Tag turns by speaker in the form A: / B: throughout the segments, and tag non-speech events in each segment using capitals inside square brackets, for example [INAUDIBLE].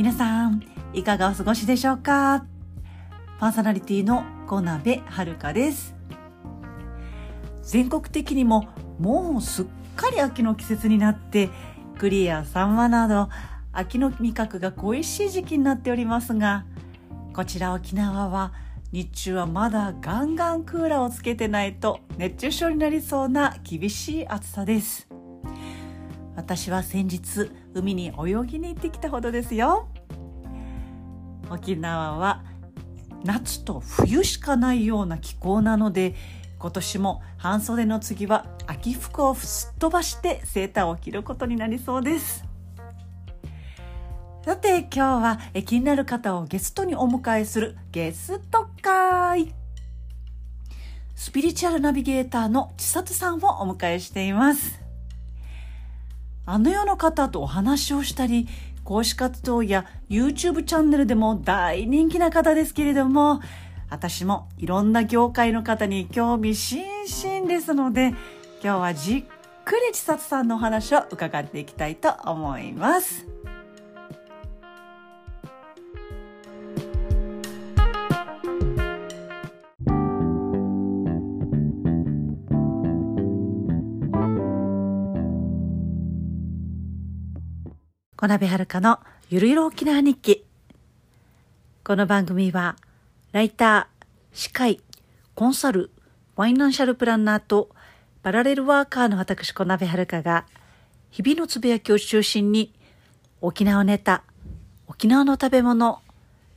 A: 皆さん、いかがお過ごしでしょうか？パーソナリティの小鍋遥です。全国的にももうすっかり秋の季節になって、栗やサンマなど秋の味覚が恋しい時期になっておりますが、こちら沖縄は日中はまだガンガンクーラーをつけてないと熱中症になりそうな厳しい暑さです。私は先日海に泳ぎに行ってきたほどですよ。沖縄は夏と冬しかないような気候なので今年も半袖の次は秋服をすっ飛ばしてセーターを着ることになりそうです。さて今日は気になる方をゲストにお迎えするゲスト会スピリチュアルナビゲーターの千里さんをお迎えしていますあの世の方とお話をしたり講師活動や YouTube チャンネルでも大人気な方ですけれども私もいろんな業界の方に興味津々ですので今日はじっくり千里さんのお話を伺っていきたいと思います。小鍋遥のゆるゆる沖縄日記。この番組は、ライター、司会、コンサル、ファイナンシャルプランナーと、パラレルワーカーの私小鍋遥が、日々のつぶやきを中心に、沖縄ネタ、沖縄の食べ物、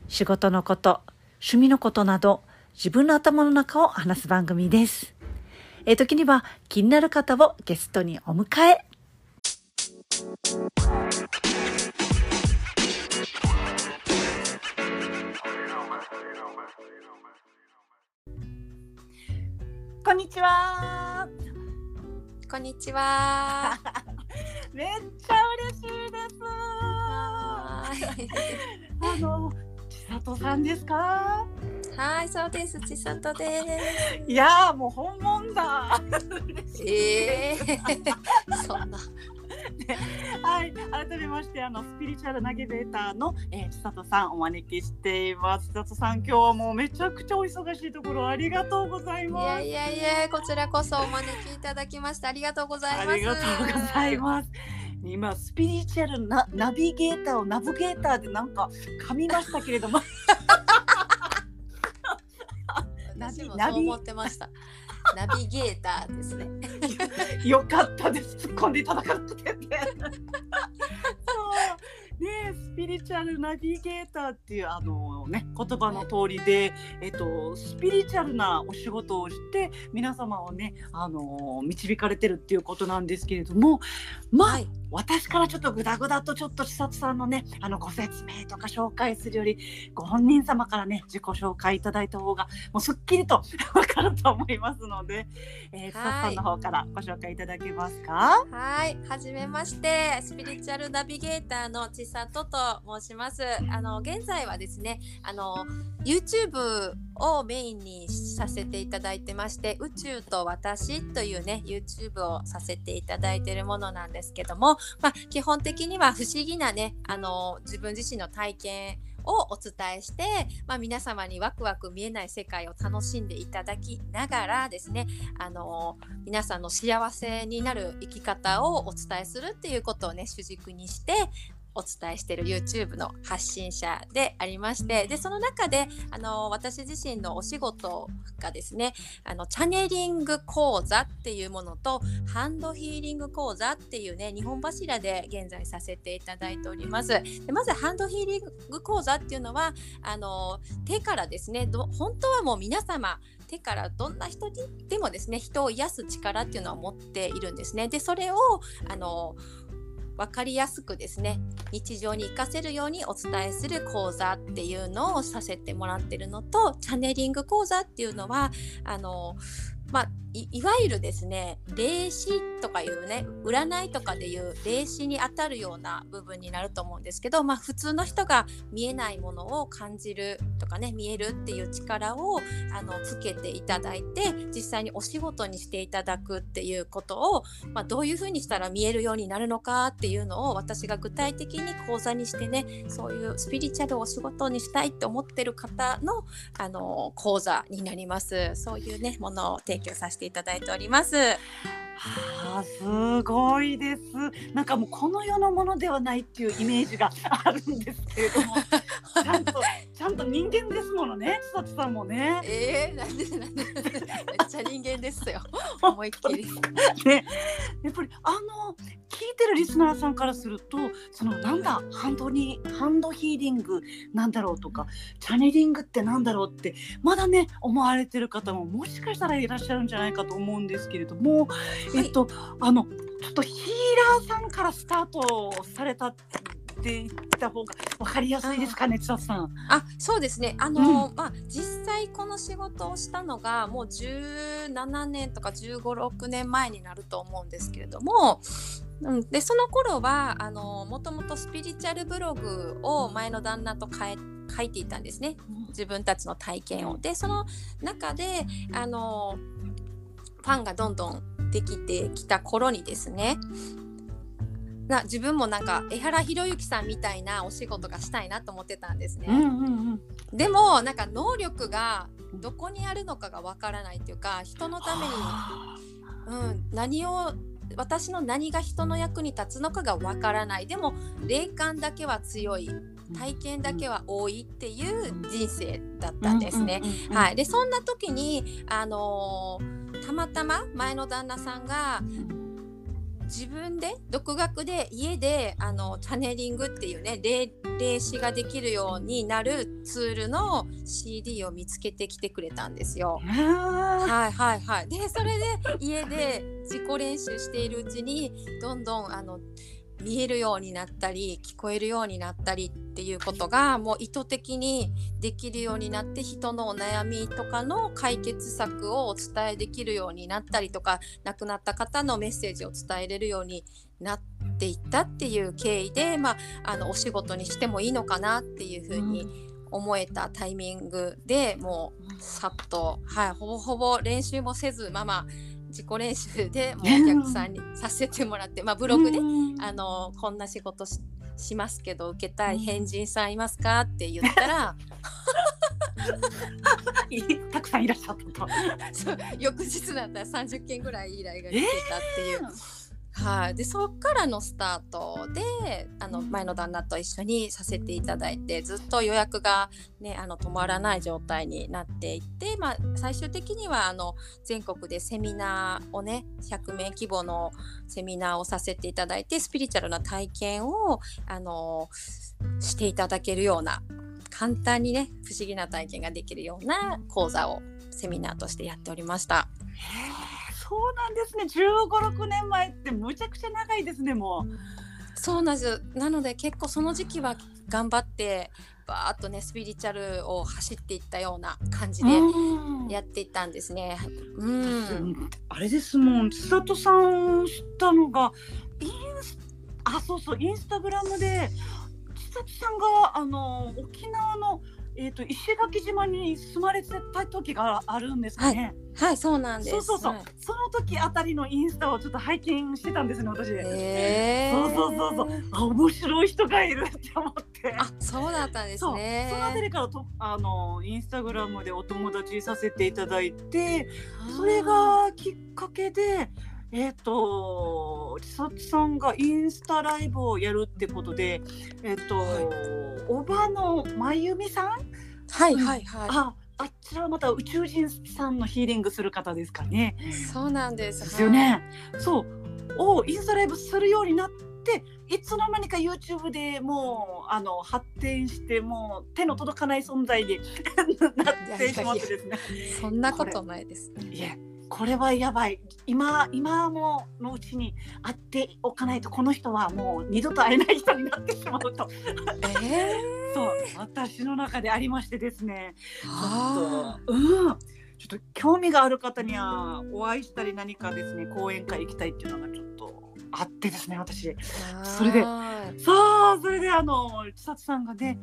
A: 仕事のこと、趣味のことなど、自分の頭の中を話す番組です。え時には気になる方をゲストにお迎え。こんにちは。
B: こんにちは。[LAUGHS]
A: めっちゃ嬉しいです。
B: はい、
A: あの、千里さんですか？
B: はい、そうです。ちさとで
A: いやー、もう本物だ。
B: す。え [LAUGHS] えそんな。[LAUGHS]
A: はい、改めまして、あのスピリチュアルナビゲーターの、えー、千里さんお招きしています。千里さん、今日はもうめちゃくちゃお忙しいところありがとうござい
B: いや
A: ます。
B: いやいや、こちらこそお招きいただきましてありがとうございます。
A: ありがとうございます。今スピリチュアルなナビゲーターをナビゲーターでなんか噛みましたけれども [LAUGHS] ナビ
B: そう思ってました。[LAUGHS] ナビゲーターですね。[LAUGHS]
A: よかったです突っ込んでいただかなくてねそうねスピリチュアルナビゲーターっていうあのね言葉の通りでえっとスピリチュアルなお仕事をして皆様をねあの導かれてるっていうことなんですけれどもまあ、
B: はい。
A: 私からちょっとグダグダとちょっと千里さんのねあのご説明とか紹介するよりご本人様からね自己紹介いただいた方がもうすっきりと [LAUGHS] わかると思いますので、えー、千里さんの方からご紹介いただけますか？
B: はい、はじめまして、スピリチュアルナビゲーターのちさとと申します。あの現在はですね、あの YouTube をメインにさせていただいてまして、宇宙と私というね YouTube をさせていただいているものなんですけども、まあ基本的には不思議なね、あの自分自身の体験をお伝えして、まあ、皆様にワクワク見えない世界を楽しんでいただきながらですねあの皆さんの幸せになる生き方をお伝えするっていうことをね主軸にしてお伝えしている YouTube の発信者でありましてでその中であの私自身のお仕事がですねあのチャネリング講座っていうものとハンドヒーリング講座っていうね2本柱で現在させていただいております。でまずハンドヒーリング講座っていうのはあの手からですねど本当はもう皆様手からどんな人にでもですね人を癒す力っていうのは持っているんですね。でそれをあの分かりやすくですね日常に活かせるようにお伝えする講座っていうのをさせてもらってるのとチャネリング講座っていうのはあのまあいいわゆるですね霊視とかいうね占いとかでいう霊視にあたるような部分になると思うんですけど、まあ、普通の人が見えないものを感じるとかね見えるっていう力をあのつけていただいて実際にお仕事にしていただくっていうことを、まあ、どういうふうにしたら見えるようになるのかっていうのを私が具体的に講座にしてねそういうスピリチュアルをお仕事にしたいって思ってる方のあの講座になります。そういうねものを提供させていただいております。
A: はあ、すごいです。なんかもうこの世のものではないっていうイメージがあるんですけれども、[LAUGHS] んと人間ですものね、千里さんもね。
B: えー、なんでなんでめっちゃ人間ですよ。[LAUGHS] 思いっきり。
A: ね、やっぱりあの聞いてるリスナーさんからすると、そのなんだハンドにハンドヒーリングなんだろうとか、チャネリングってなんだろうってまだね思われてる方ももしかしたらいらっしゃるんじゃないかと思うんですけれども、えっとあのちょっとヒーラーさんからスタートされたって言った方が分かりやすいですかね、千里さん。
B: あそうですね。あの、まあ実際この仕事をしたのがもう17年とか1 5 6年前になると思うんですけれども、うん、でその頃はあのもともとスピリチュアルブログを前の旦那と変え書いていたんですね。自分たちの体験を。でその中であのファンがどんどんできてきた頃にですねな自分もなんか江原弘之さんみたいなお仕事がしたいなと思ってたんですね。
A: うんうんうん。
B: でもなんか能力がどこにあるのかがわからないっていうか人のために、うん、何を私の何が人の役に立つのかがわからないでも霊感だけは強い体験だけは多いっていう人生だったんですね。はい、でそんな時に、あのーたまたま前の旦那さんが自分で独学で家であのチャネリングっていうね霊霊視ができるようになるツールの CD を見つけてきてくれたんですよ。はいはいはい。でそれで家で自己練習しているうちにどんどんあの見えるようになったり聞こえるようになったりっていうことがもう意図的にできるようになって人のお悩みとかの解決策をお伝えできるようになったりとか亡くなった方のメッセージを伝えれるようになっていったっていう経緯で、まあ、あのお仕事にしてもいいのかなっていうふうに思えたタイミングでもうさっと、はい、ほぼほぼ練習もせずまま自己練習で [LAUGHS] もうお客さんにさせてもらって、まあ、ブログで、あのこんな仕事ししますけど受けたい変人さんいますか？って言ったら [LAUGHS] [LAUGHS]
A: たくさんいらっしゃったと。
B: 翌日だったら30件ぐらい依頼が来てたっていう。はい、でそっからのスタートであの前の旦那と一緒にさせていただいてずっと予約が、ね、あの止まらない状態になっていて、まあ、最終的にはあの全国でセミナーをね100名規模のセミナーをさせていただいてスピリチュアルな体験をあのしていただけるような簡単にね不思議な体験ができるような講座をセミナーとしてやっておりました。
A: そうなんですね。15、6年前ってむちゃくちゃ長いですね、もう。
B: そうなんです。なので結構その時期は頑張ってバーッとねスピリチュアルを走っていったような感じでやっていったんですね。うん。
A: あれですもん。千里さん知ったのがインスあそうそうインスタグラムで千里さんがあの沖縄のえっ、ー、と石垣島に住まれてた時があるんですかね。
B: はい、はい、そうなんです。
A: そうそうそう、はい、その時あたりのインスタをちょっと拝見してたんですね、私。
B: え
A: ー、そうそうそうそう、あ、面白い人がいるって思って。
B: あ、そうだったんですね。
A: そのあたりからと、あの、インスタグラムでお友達させていただいて。それがきっかけで。えっ、ー、と千里さんがインスタライブをやるってことで、えっ、ー、と、はい、おばのまゆみさん、
B: はいはいはい。
A: あ、あちらはまた宇宙人さんのヒーリングする方ですかね。
B: そうなんです。
A: ですよね。そうをインスタライブするようになって。いつの間にか YouTube でもうあの発展してもう手の届かない存在に [LAUGHS] なってしまってですね。
B: そんなことないです、
A: ね。いやこれはやばい。今今ものうちに会っておかないとこの人はもう二度と会えない人になってしまうと、
B: えー、
A: そう。私の中でありましてですね。ちょっとうん。ちちょっと興味がある方にはお会いしたり何かですね講演会行きたいっていうのがちょっとあってですね私それで
B: はい
A: そうそれであの千里さんがね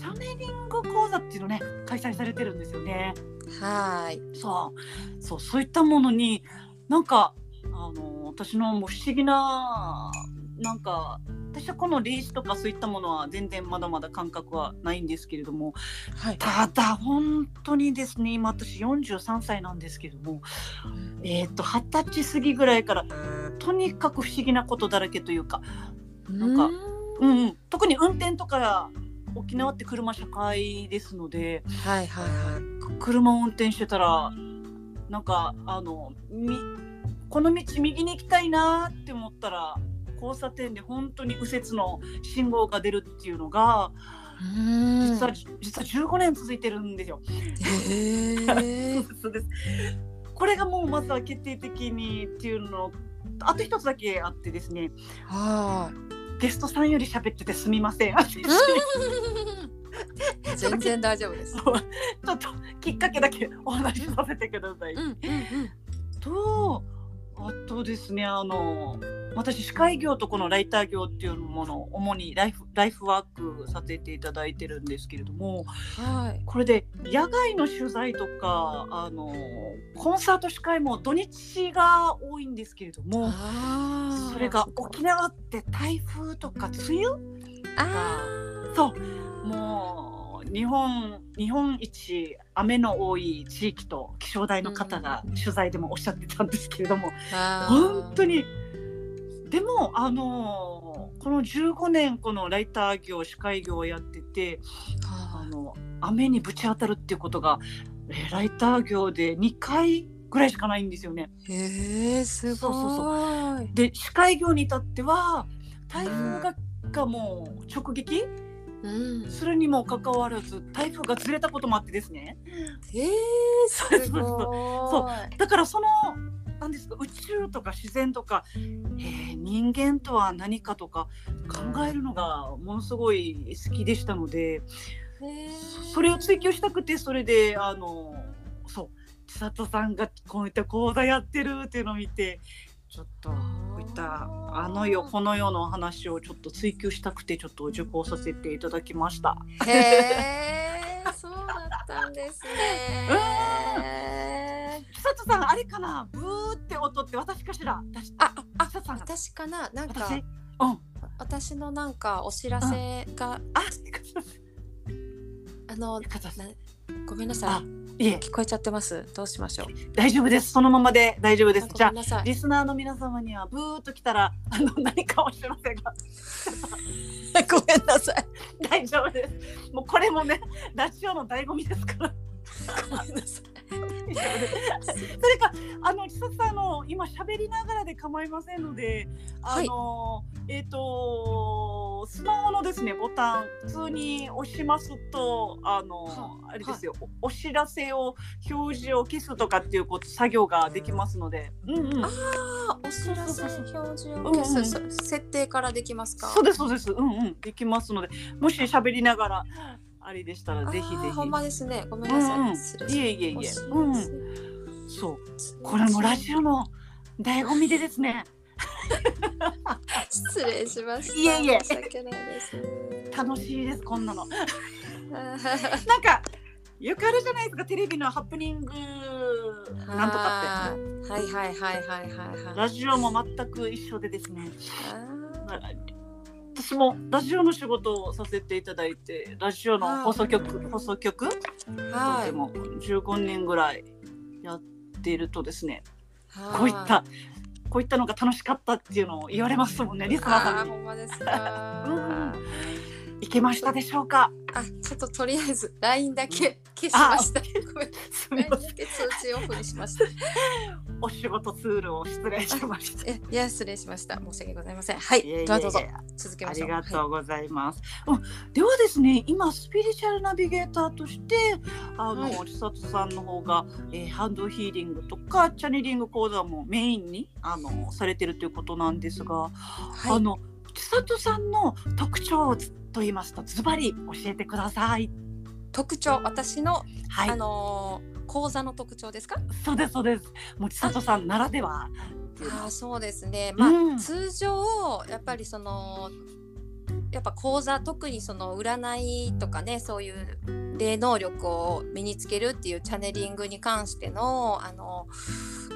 A: チャネリング講座っていうのね開催されてるんですよね。
B: はい。
A: そうそうそういったものになんかあの私のもう不思議ななんか私はこの霊視とかそういったものは全然まだまだ感覚はないんですけれども
B: はい。
A: ただ本当にですね今私43歳なんですけどもえっ、と二十歳過ぎぐらいからとにかく不思議なことだらけというか、なんかうんうん、特に運転とか沖縄って車社会ですので
B: はいはいはい。
A: 車を運転してたらなんかあのみこの道右に行きたいなって思ったら交差点で本当に右折の信号が出るっていうのが
B: うん
A: 実は、実は15年続いてるんですよ。
B: へえ。[LAUGHS]
A: そうですこれがもうまずは決定的にっていうのあと一つだけあってですね
B: はい。
A: ゲストさんより喋っててすみません。私
B: 全然大丈夫です。
A: ちょっときっかけだけお話しさせてください。
B: うんうんうん。
A: とあとですねあの私司会業とこのライター業っていうものを主にライフライフワークさせていただいてるんですけれども
B: はい。
A: これで野外の取材とかあのコンサート司会も土日が多いんですけれども。それが沖縄って台風とか梅雨
B: ああ。
A: そうもう日本日本一雨の多い地域と気象台の方が取材でもおっしゃってたんですけれども、
B: あー
A: 本当にでもあのこの15年このライター業司会業をやっててあ
B: は
A: の雨にぶち当たるっていうことが、えーライター業で2回ぐらいしかないんですよね。
B: いへえすごい。
A: そうそうで司会業に至っては台風ががもう直撃
B: うん。
A: するにもかかわらず台風がずれたこともあってですね。
B: へえす
A: そうそう
B: ごい。
A: そう。だからそのなんですか宇宙とか自然とか、えー人間とは何かとか考えるのがものすごい好きでしたのでそれを追求したくてそれであのそう。千里さんがこういった講座やってるっていうのを見てちょっとこういったあの世この世の話をちょっと追求したくてちょっと受講させていただきました。
B: へえそうだったんですね。[LAUGHS]
A: 千里さんあれかな？ブーって音って私かしら？私
B: ああ
A: 千里さんが。
B: 私かな？なんか
A: 私？うん。
B: 私のなんかお知らせが
A: あ
B: あのなごめんなさ
A: い。え
B: い聞こえちゃってます。どうしましょう。
A: 大丈夫です。そのままで大丈夫です。
B: あ
A: じゃあリスナーの皆様にはブーっと来たらあの何かお知らせが。[LAUGHS]
B: ごめんなさい。
A: 大丈夫です。もうこれもねラジオの醍醐味ですから。
B: ごめんなさい [LAUGHS]
A: それかあの千里さんあの今喋りながらで構いませんのであの、えっ、とスマホのですねボタン普通に押しますとあの、
B: は
A: あれですよ、おお知らせを表示を消すとかっていうこと作業ができますので、うんうん、
B: あお知らせ表示を
A: うんうん
B: 消すそ設定からできますか？
A: そうですそうです。うんうん。できますので。もし喋りながらあれでしたらぜひぜひ。
B: ほんまですね。ごめんなさい、
A: うんいえいえいえ。うん。そう。これもラジオの醍醐味でですね。
B: 失礼しました
A: いえいえ。
B: 申し訳ないです。
A: 楽しいですこんなの。なんかよくあるじゃないですかテレビのハプニングなんとかっ
B: はいはいはいはいはい
A: て
B: はい。
A: ラジオも全く一緒でですね。
B: あ
A: 私もラジオの仕事をさせていただいてラジオの放送局放送局？
B: ーはい。
A: でも15年ぐらいやっているとですね
B: はい。
A: こういったこういったのが楽しかったっていうのを言われますもんねリスナーさんにいけましたでしょうか？
B: あちょっととりあえず LINE だけ消しました。ごめん。LINE だけ通知オフにしました。
A: お仕事ツールを失礼しました。
B: えいや失礼しました。申し訳ございません。はい。
A: いえいえいえ。
B: どうぞ。続け
A: あ
B: ましょう。
A: りがとうございます。うん、ではですね、今スピリチュアルナビゲーターとして、あの、
B: はい。
A: 千里さんの方が、えーハンドヒーリングとかチャネリング講座もメインにあのされてるということなんですが、
B: はい。
A: あの千里さんの特徴と言いますとズバリ教えてください。
B: 特徴私の、
A: はい、
B: あのー講座の特徴ですか？
A: そうですそうです。もう千里さんならでは。
B: あーそうですね。まあ、
A: うん
B: 通常やっぱりそのやっぱ講座特にその占いとかねそういう霊能力を身につけるっていうチャネリングに関してのあの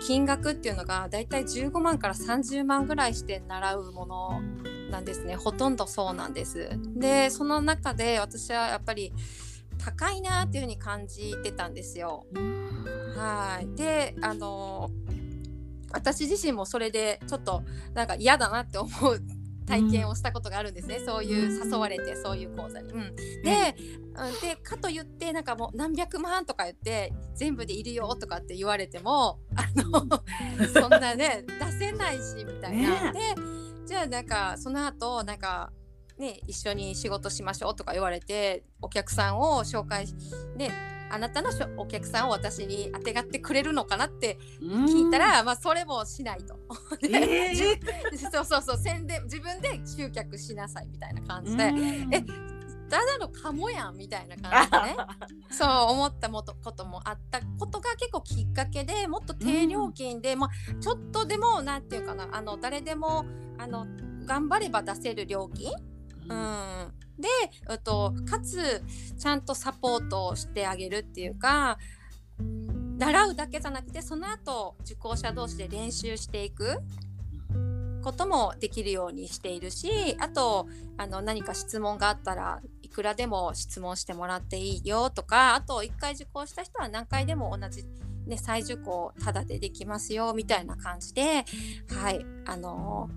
B: 金額っていうのがだいたい15万から30万ぐらいして習うものなんですねほとんどそうなんです。でその中で私はやっぱり高いなっていうふうに感じてたんですよ。はいであの私自身もそれでちょっとなんか嫌だなって思う体験をしたことがあるんですね、そういう誘われてそういう講座に。うん、で,、うん、でかと言ってなんかもう何百万とか言って全部でいるよとかって言われてもあのそんなね出せないしみたいな。でじゃあなんかその後なんかね一緒に仕事しましょうとか言われてお客さんを紹介しねあなたのお客さんを私にあてがってくれるのかなって聞いたら、まあそれもしないと。
A: えー。[LAUGHS]
B: そうそうそう宣伝自分で集客しなさいみたいな感じで、
A: うん。
B: えただのカモやんみたいな感じでね。[LAUGHS] そう思ったもとこともあったことが結構きっかけでもっと低料金で、まあ、ちょっとでもなんていうかなあの誰でもあの頑張れば出せる料金、うん、で、えっと、かつちゃんとサポートをしてあげるっていうか習うだけじゃなくてその後受講者同士で練習していくこともできるようにしているしあとあの何か質問があったらいくらでも質問してもらっていいよとかあと1回受講した人は何回でも同じ、ね、再受講タダでできますよみたいな感じではいあの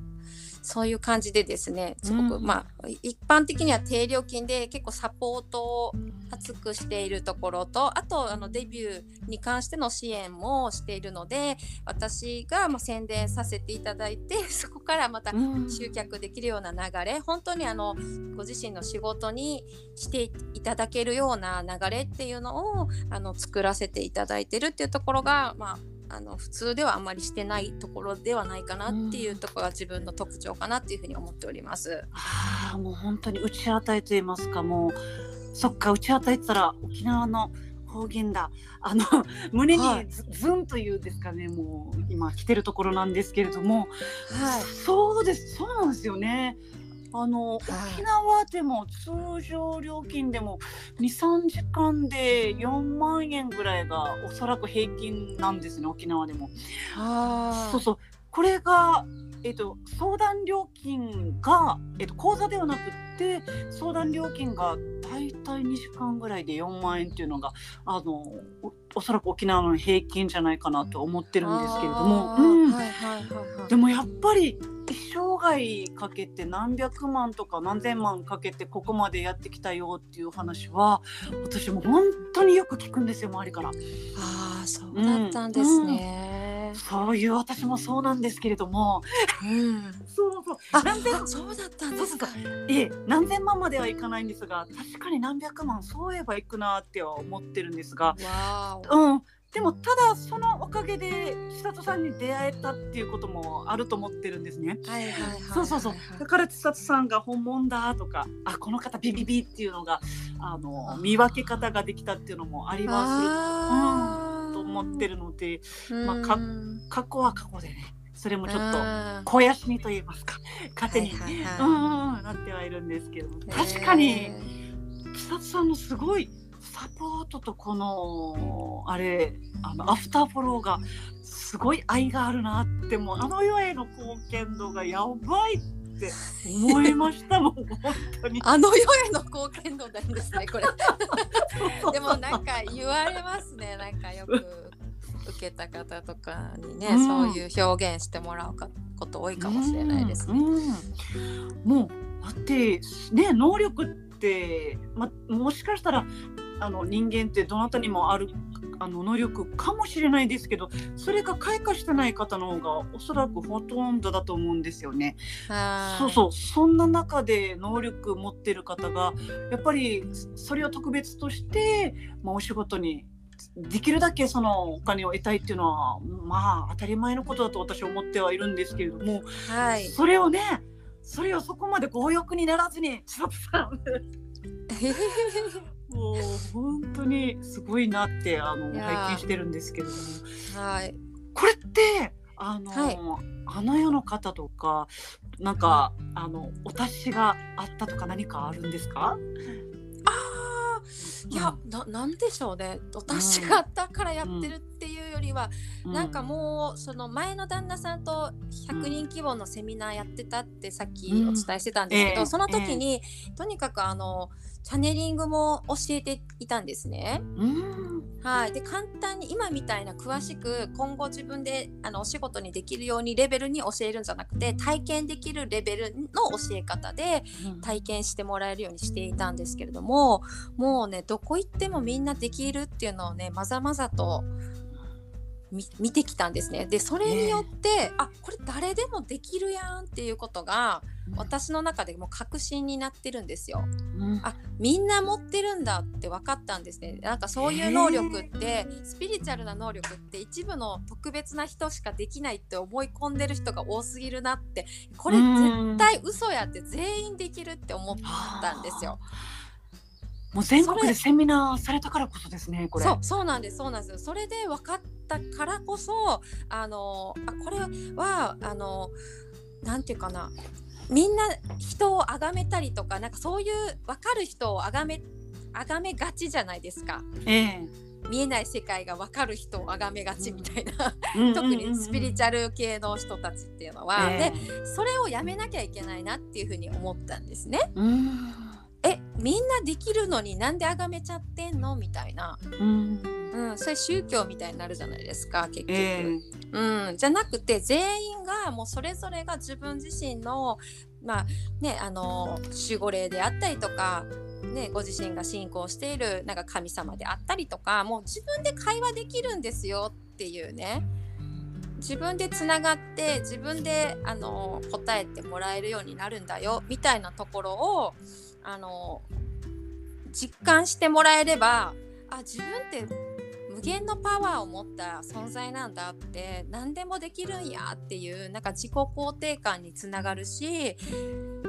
B: そういう感じでですねすごく、
A: うん。
B: まあ一般的には低料金で結構サポートを厚くしているところとあとあのデビューに関しての支援もしているので私がまあ宣伝させていただいて [LAUGHS] そこからまた
A: うん。
B: 集客できるような流れ本当にあのご自身の仕事にしていただけるような流れっていうのをあの作らせていただいてるっていうところが、まあ、あの普通ではあんまりしてないところではないかなっていうところが自分の特徴かなっていうふうに思っております。
A: ああもう本当に打ち当たりと言いますか？もうそっか打ち当たりって言ったら沖縄の方言だ。あの胸にズンというですかねもう今来てるところなんですけれども、
B: はい。
A: そうです。そうなんですよねあの、
B: はい。
A: 沖縄でも通常料金でも23時間で4万円ぐらいがおそらく平均なんですね沖縄でも。
B: あ
A: そうそう。これが、えっと相談料金が、えっと口座ではなくって相談料金が大体2時間ぐらいで4万円っていうのがあのおおそらく沖縄の平均じゃないかなと思ってるんですけれども、でもやっぱり一生涯かけて何百万とか何千万かけてここまでやってきたよっていう話は私も本当によく聞くんですよ周りから。
B: ああそうだったんですね。
A: そういう私もそうなんですけれども。
B: うん。
A: そうそう。
B: あ
A: 何千
B: そうだったんですか。
A: いえ何千万まではいかないんですが確かに何百万そういえばいくなっては思ってるんですが、うん、でもただそのおかげで千里さんに出会えたっていうこともあると思ってるんですね。そうそうそう。だから千里さんが本物だとかあこの方ビビビっていうのがあの見分け方ができたっていうのもありは
B: あー。
A: すると思ってるので
B: うん。
A: まあか過去は過去でねそれもちょっと肥やしにと言いますか糧に、
B: はいはいはい。
A: うんうんうんなってはいるんですけど確かに
B: え
A: 千里さんのすごいサポートとこのあれあのアフターフォローがすごい愛があるなってもうあの世への貢献度がやばいって思いましたもん本当に
B: ー。あの世への貢献度なんですねこれ。でもなんか言われますねなんかよく受けた方とかにね、
A: うん
B: そういう表現してもらうかこと多いかもしれないですね。
A: うんうんもうだってね能力って、ま、もしかしたらあの人間ってどなたにもあるあの能力かもしれないですけどそれが開花してない方の方がおそらくほとんどだと思うんですよね。
B: はい
A: そうそうそんな中で能力持ってる方がやっぱりそれを特別として、まあ、お仕事にできるだけそのお金を得たいっていうのはまあ当たり前のことだと私は思ってはいるんですけれども、
B: はい。
A: それをねそれをそこまで強欲にならずに千里さん [LAUGHS] もう本当にすごいなってあの拝見してるんですけれども
B: はい。
A: これってあの、
B: はい
A: あの世の方とかなんかあのお達しがあったとか何かあるんですか？
B: ああ、いや、な、なんでしょうね。私があったからやってるっていうよりは、なんかもうその前の旦那さんと100人規模のセミナーやってたってさっきお伝えしてたんですけど、
A: うんええ。
B: その時に、とにかくあのチャネリングも教えていたんですね。
A: うん。
B: はい、で簡単に今みたいな詳しく今後自分であのお仕事にできるようにレベルに教えるんじゃなくて体験できるレベルの教え方で体験してもらえるようにしていたんですけれどももうねどこ行ってもみんなできるっていうのをねまざまざとみ見てきたんですね。でそれによって、あこれ誰でもできるやんっていうことが私の中でもう確信になってるんですよ。
A: うん
B: あみんな持ってるんだって分かったんですねなんかそういう能力ってスピリチュアルな能力って一部の特別な人しかできないって思い込んでる人が多すぎるなってこれ絶対嘘やって全員できるって思ったんですよ。
A: もう全国でセミナーされたからこそですねこれ。
B: そうそうなんですそうなんです。それで分かったからこそあのあこれはあのなんていうかなみんな人を崇めたりとかなんかそういう分かる人を崇め崇めがちじゃないですか。
A: ええ。
B: 見えない世界が分かる人を崇めがちみたいな、
A: うん。[LAUGHS]
B: 特にスピリチュア
A: ル
B: ル系の人たちっていうのは、でそれをやめなきゃいけないなっていうふうに思ったんですね。
A: うん
B: えみんなできるのになんで崇めちゃってんの？みたいな、
A: うん。
B: うん、それ宗教みたいになるじゃないですか結局。
A: ええ。
B: うん、じゃなくて全員がもうそれぞれが自分自身のまあねあの守護霊であったりとか、ね、ご自身が信仰しているなんか神様であったりとかもう自分で会話できるんですよっていうね。自分でつながって自分であの答えてもらえるようになるんだよみたいなところをあの実感してもらえればあ自分って無限のパワーを持った存在なんだって何でもできるんやっていうなんか自己肯定感につながるし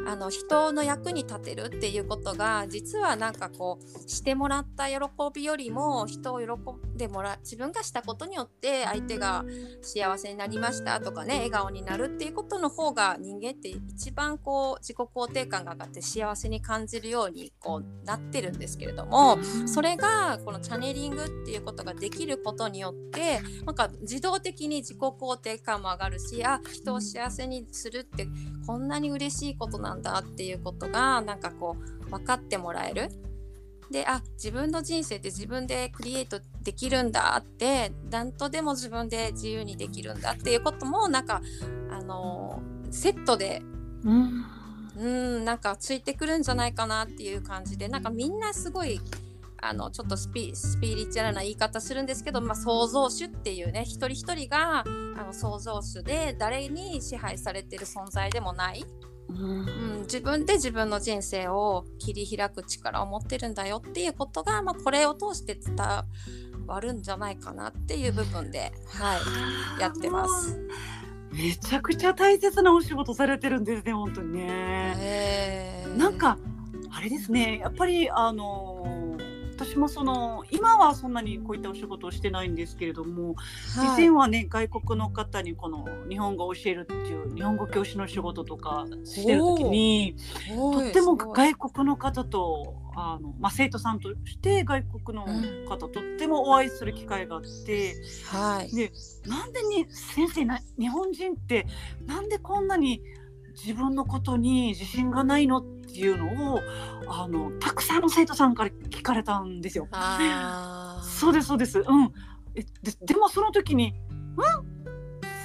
B: あの人の役に立てるっていうことが実はなんかこうしてもらった喜びよりも人を喜んでもらう自分がしたことによって相手が幸せになりましたとかね笑顔になるっていうことの方が人間って一番こう自己肯定感が上がって幸せに感じるようにこうなってるんですけれども。それがこのチャネリングっていうことができることによってなんか自動的に自己肯定感も上がるしあ人を幸せにするってこんなに嬉しいことなんだっていうことがなんかこう分かってもらえる。であ自分の人生って自分でクリエイトできるんだって何とでも自分で自由にできるんだっていうこともなんかあのセットで
A: うん
B: うんなんかついてくるんじゃないかなっていう感じでなんかみんなすごいあのちょっとスピスピリチュアルな言い方するんですけど、まあ、創造主っていうね一人一人があの創造主で誰に支配されてる存在でもない、
A: うん
B: うん、自分で自分の人生を切り開く力を持ってるんだよっていうことが、まあ、これを通して伝わるんじゃないかなっていう部分で、はい、やってます。
A: めちゃくちゃ大切なお仕事されてるんですね本当にね。
B: えー
A: なんかあれですねやっぱりあの私もその今はそんなにこういったお仕事をしてないんですけれども、以
B: はい。
A: 前はね外国の方にこの日本語を教えるっていう日本語教師の仕事とかしてる時にとっても外国の方とあの、まあ、生徒さんとして外国の方、とってもお会いする機会があって
B: はい。
A: でなんでに先生な日本人ってなんでこんなに自分のことに自信がないのっていうのをあのたくさんの生徒さんから聞かれたんですよ。そうですそうです。うん。えででもその時に「うん？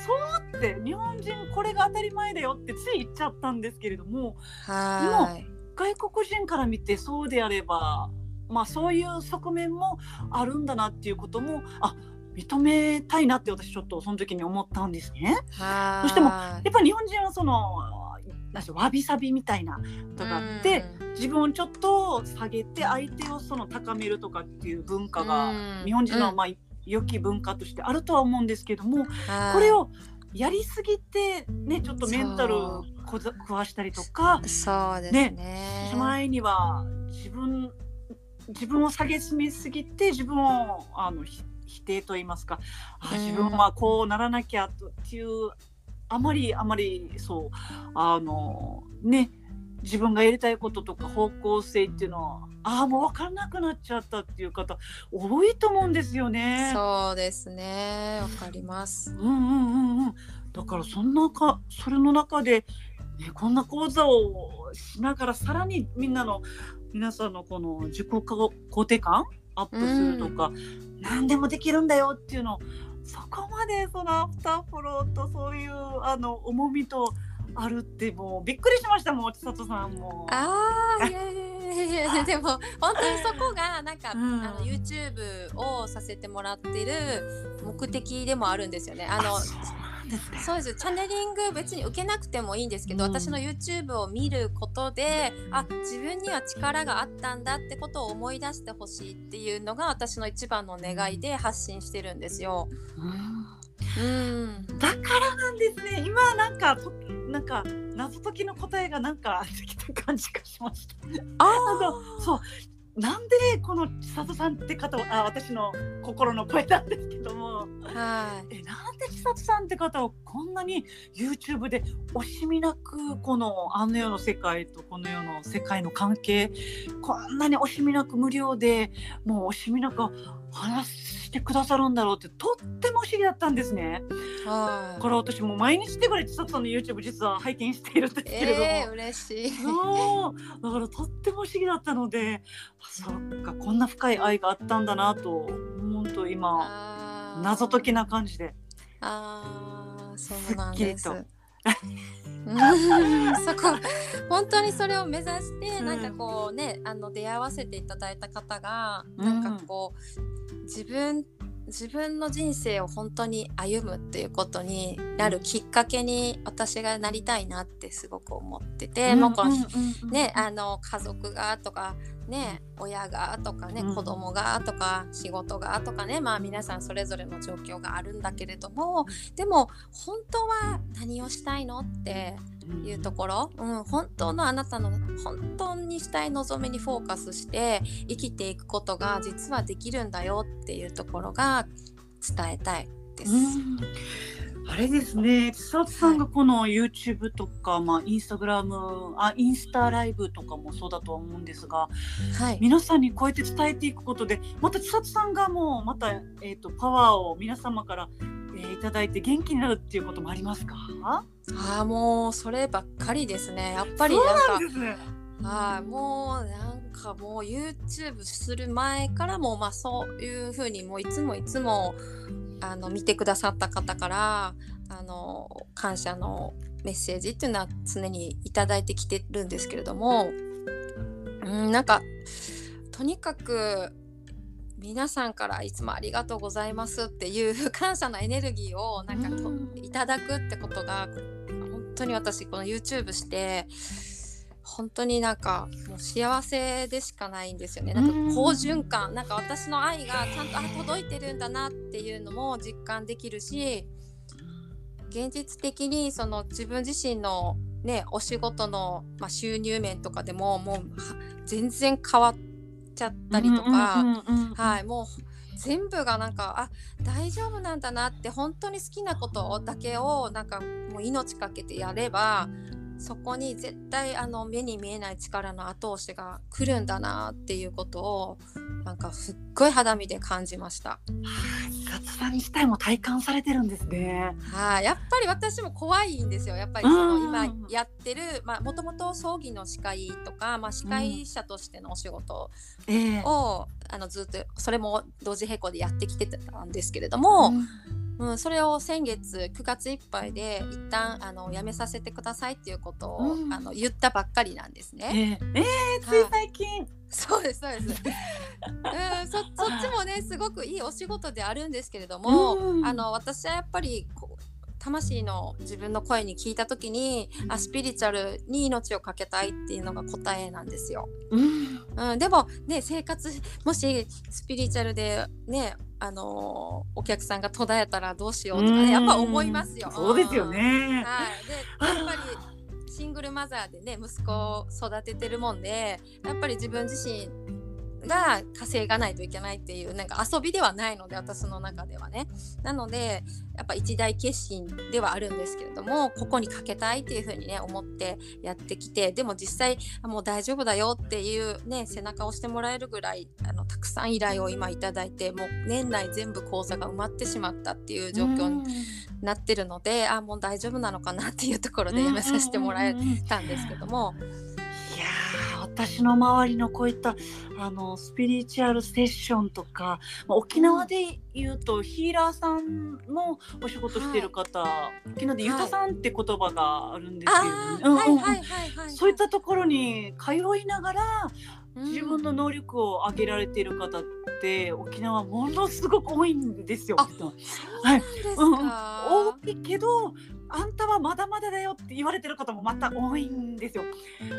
A: そう？って日本人これが当たり前だよ」ってつい言っちゃったんですけれども
B: はい
A: 外国人から見てそうであればまあそういう側面もあるんだなっていうこともあ認めたいなって私ちょっとその時に思ったんですね。
B: はい
A: どうしてもやっぱり日本人はそのなわびさびみたいなことがあって、自分をちょっと下げて相手をその高めるとかっていう文化が
B: うん。
A: 日本人の
B: うん。
A: まあ良き文化としてあるとは思うんですけども、
B: はい。
A: これをやりすぎてねちょっとメンタル
B: そう。
A: こざ壊したりとか
B: そうですね。
A: 前には自分自分を下げすみすぎて自分をあのひ否定と言いますかあ自分はこうならなきゃとっていうあまりあまりそうあのね自分がやりたいこととか方向性っていうのはああもう分からなくなっちゃったっていう方多いと思うんですよね。
B: そうですねわかります。
A: うんうんうんうん。だからそんなかそれの中で、ね、こんな講座をしながらさらにみんなの皆さんのこの自己肯定感アップするとか、何でもできるんだよっていうのをそこまでそのアフターフォローとそういうあの重みとあるってもうびっくりしましたもん千里さんも。
B: ああいやいや [LAUGHS] でも本当にそこがなんか、
A: うん
B: あの YouTube をさせてもらってる目的でもあるんですよね。あの
A: なんですね。
B: そうですチャネリング別に受けなくてもいいんですけど、
A: うん
B: 私の YouTube を見ることであ自分には力があったんだってことを思い出してほしいっていうのが私の一番の願いで発信してるんですよ。
A: うん
B: うん、
A: だからなんですね。今なんかとなんか謎解きの答えがなんかできた感じがしました。
B: あ
A: あの [LAUGHS] そうなんでこの千里さんって方をあ私の心の声なんですけども。
B: はい。
A: えなんで千里さんって方をこんなに YouTube で惜しみなくこのあの世の世界とこの世の世界の関係こんなに惜しみなく無料でもう惜しみなく話してくださるんだろうってとっても不思議だったんですね。
B: はい
A: これ私もう毎日ってぐらい千里さんの YouTube 実は拝見しているんですけれども。
B: えー、嬉しい。
A: そうだからとっても不思議だったのであそっかこんな深い愛があったんだなと本当今謎解きな感じで
B: あーそうなんです。
A: すっ
B: うん [LAUGHS] そこ本当にそれを目指して、
A: うん
B: なんかこうねあの出会わせていただいた方が、
A: うん
B: なんかこう自分自分の人生を本当に歩むっていうことになるきっかけに私がなりたいなってすごく思ってて、もうこのね、あの家族がとかね親がとかね、
A: うん。
B: 子供がとか仕事がとかねまあ皆さんそれぞれの状況があるんだけれどもでも本当は何をしたいの？っていうところ、うん、本当のあなたの本当にしたい望みにフォーカスして生きていくことが実はできるんだよっていうところが伝えたいです。
A: うんあれですね。千里さんがこの YouTube とか、まあ、インスタグラムあインスタライブとかもそうだと思うんですが
B: はい、
A: 皆さんにこうやって伝えていくことでまた千里さんがもうまた、えー、とパワーを皆様から、えーいただいて元気になるっていうこともありますか？
B: ああもうそればっかりですね。やっぱりなんか
A: なんですね。
B: はい、もうなんかもう YouTube する前からもまあそういうふうにもういつもいつもあの見てくださった方からあの感謝のメッセージっていうのは常にいただいてきてるんですけれども、うん、なんかとにかく皆さんからいつもありがとうございますっていう [LAUGHS] 感謝のエネルギーをなんかと
A: うん。
B: いただくってことが本当に私この YouTube して本当になんかもう幸せでしかないんですよね。なんか
A: うん
B: 好循環なんか私の愛がちゃんとあ届いてるんだなっていうのも実感できるし現実的にその自分自身のねお仕事の、まあ、収入面とかでももうは全然変わっちゃったりとか。はい、もう全部がなんかあ大丈夫なんだなって本当に好きなことだけをなんかもう命かけてやればそこに絶対あの目に見えない力の後押しが来るんだなっていうことをなんかすっごい肌身で感じました。
A: 千里さん自体も体感されてるんですね。
B: はい、やっぱり私も怖いんですよ。やっぱりその
A: うん
B: 今やってる、まあもともと葬儀の司会とか、まあ司会者としてのお仕事
A: ええ
B: を、あのずっとそれも同時並行でやってきてたんですけれども、うん、それを先月9月いっぱいで一旦あの辞めさせてくださいっていうことを、
A: うん
B: あの言ったばっかりなんですね。
A: ええええつい
B: はい
A: 最近。
B: そうですそうです。うん、そ [LAUGHS] そっちもねすごくいいお仕事であるんですけれども、
A: うん
B: あの私はやっぱり魂の自分の声に聞いた時にあスピリチュアルに命をかけたいっていうのが答えなんですよ。
A: うん
B: うん、でもね生活もしスピリチュアルでねあのーお客さんが途絶えたらどうしようとかねやっぱ思いますよ。
A: そうですよ
B: うん。
A: ね。
B: はい、でやっぱりシングルマザーでね息子を育ててるもんでやっぱり自分自身が稼がないといけないっていうなんか遊びではないので私の中ではねなのでやっぱ一大決心ではあるんですけれどもここにかけたいっていうふうにね思ってやってきてでも実際もう大丈夫だよっていうね背中を押してもらえるぐらいあのたくさん依頼を今いただいてもう年内全部講座が埋まってしまったっていう状況になってるのであもう大丈夫なのかなっていうところでやめさせてもらえたんですけども。
A: 私の周りのこういったあのスピリチュアルセッションとか、まあ、沖縄で言うとヒーラーさんのお仕事してる方、はい、沖縄で「ゆたさん」って言葉があるんですけど、ね、そういったところに通いながら自分の能力を上げられている方って沖縄ものすごく多いんですよ。
B: はい、うん、
A: 多いけどあんたはまだまだだよって言われてる方もまた多いんですよ。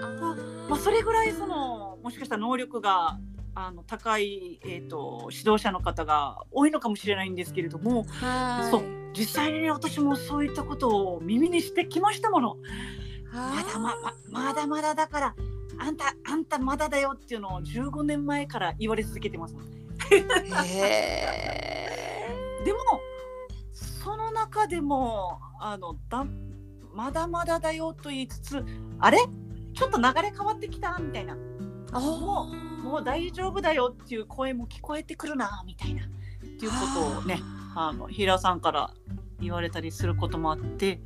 A: あまあ、それぐらいそのもしかしたら能力があの高い、えーと、指導者の方が多いのかもしれないんですけれどもそう。実際に、ね、私もそういったことを耳にしてきましたもの。まだまままだまだだからあんたあんたまだだよっていうのを15年前から言われ続けてます。でもその中でもあのだまだまだだよと言いつつあれ？ちょっと流れ変わってきたみたいな。もうもう大丈夫だよっていう声も聞こえてくるなみたいな。っていうことをねあの平さんから言われたりすることもあって。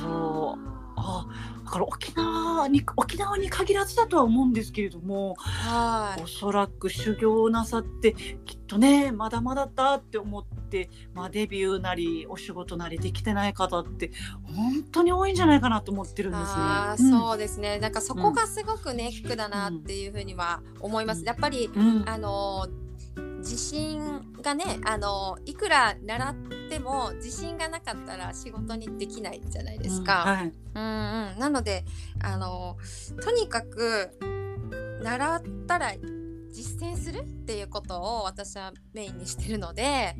A: そう。あだから沖縄に沖縄に限らずだとは思うんですけれども、はい、おそらく修行なさってきっとねまだまだだって思って、まあ、デビューなりお仕事なりできてない方って本当に多いんじゃないかなと思ってるんですね。
B: あうん、そうですね。なんかそこがすごくネックだなっていうふうには思います。やっぱり、うん、あの自信がねあのいくら習っても自信がなかったら仕事にできないじゃないですか。うん、はい、うんうん、なのであのとにかく習ったら実践するっていうことを私はメインにしてるので、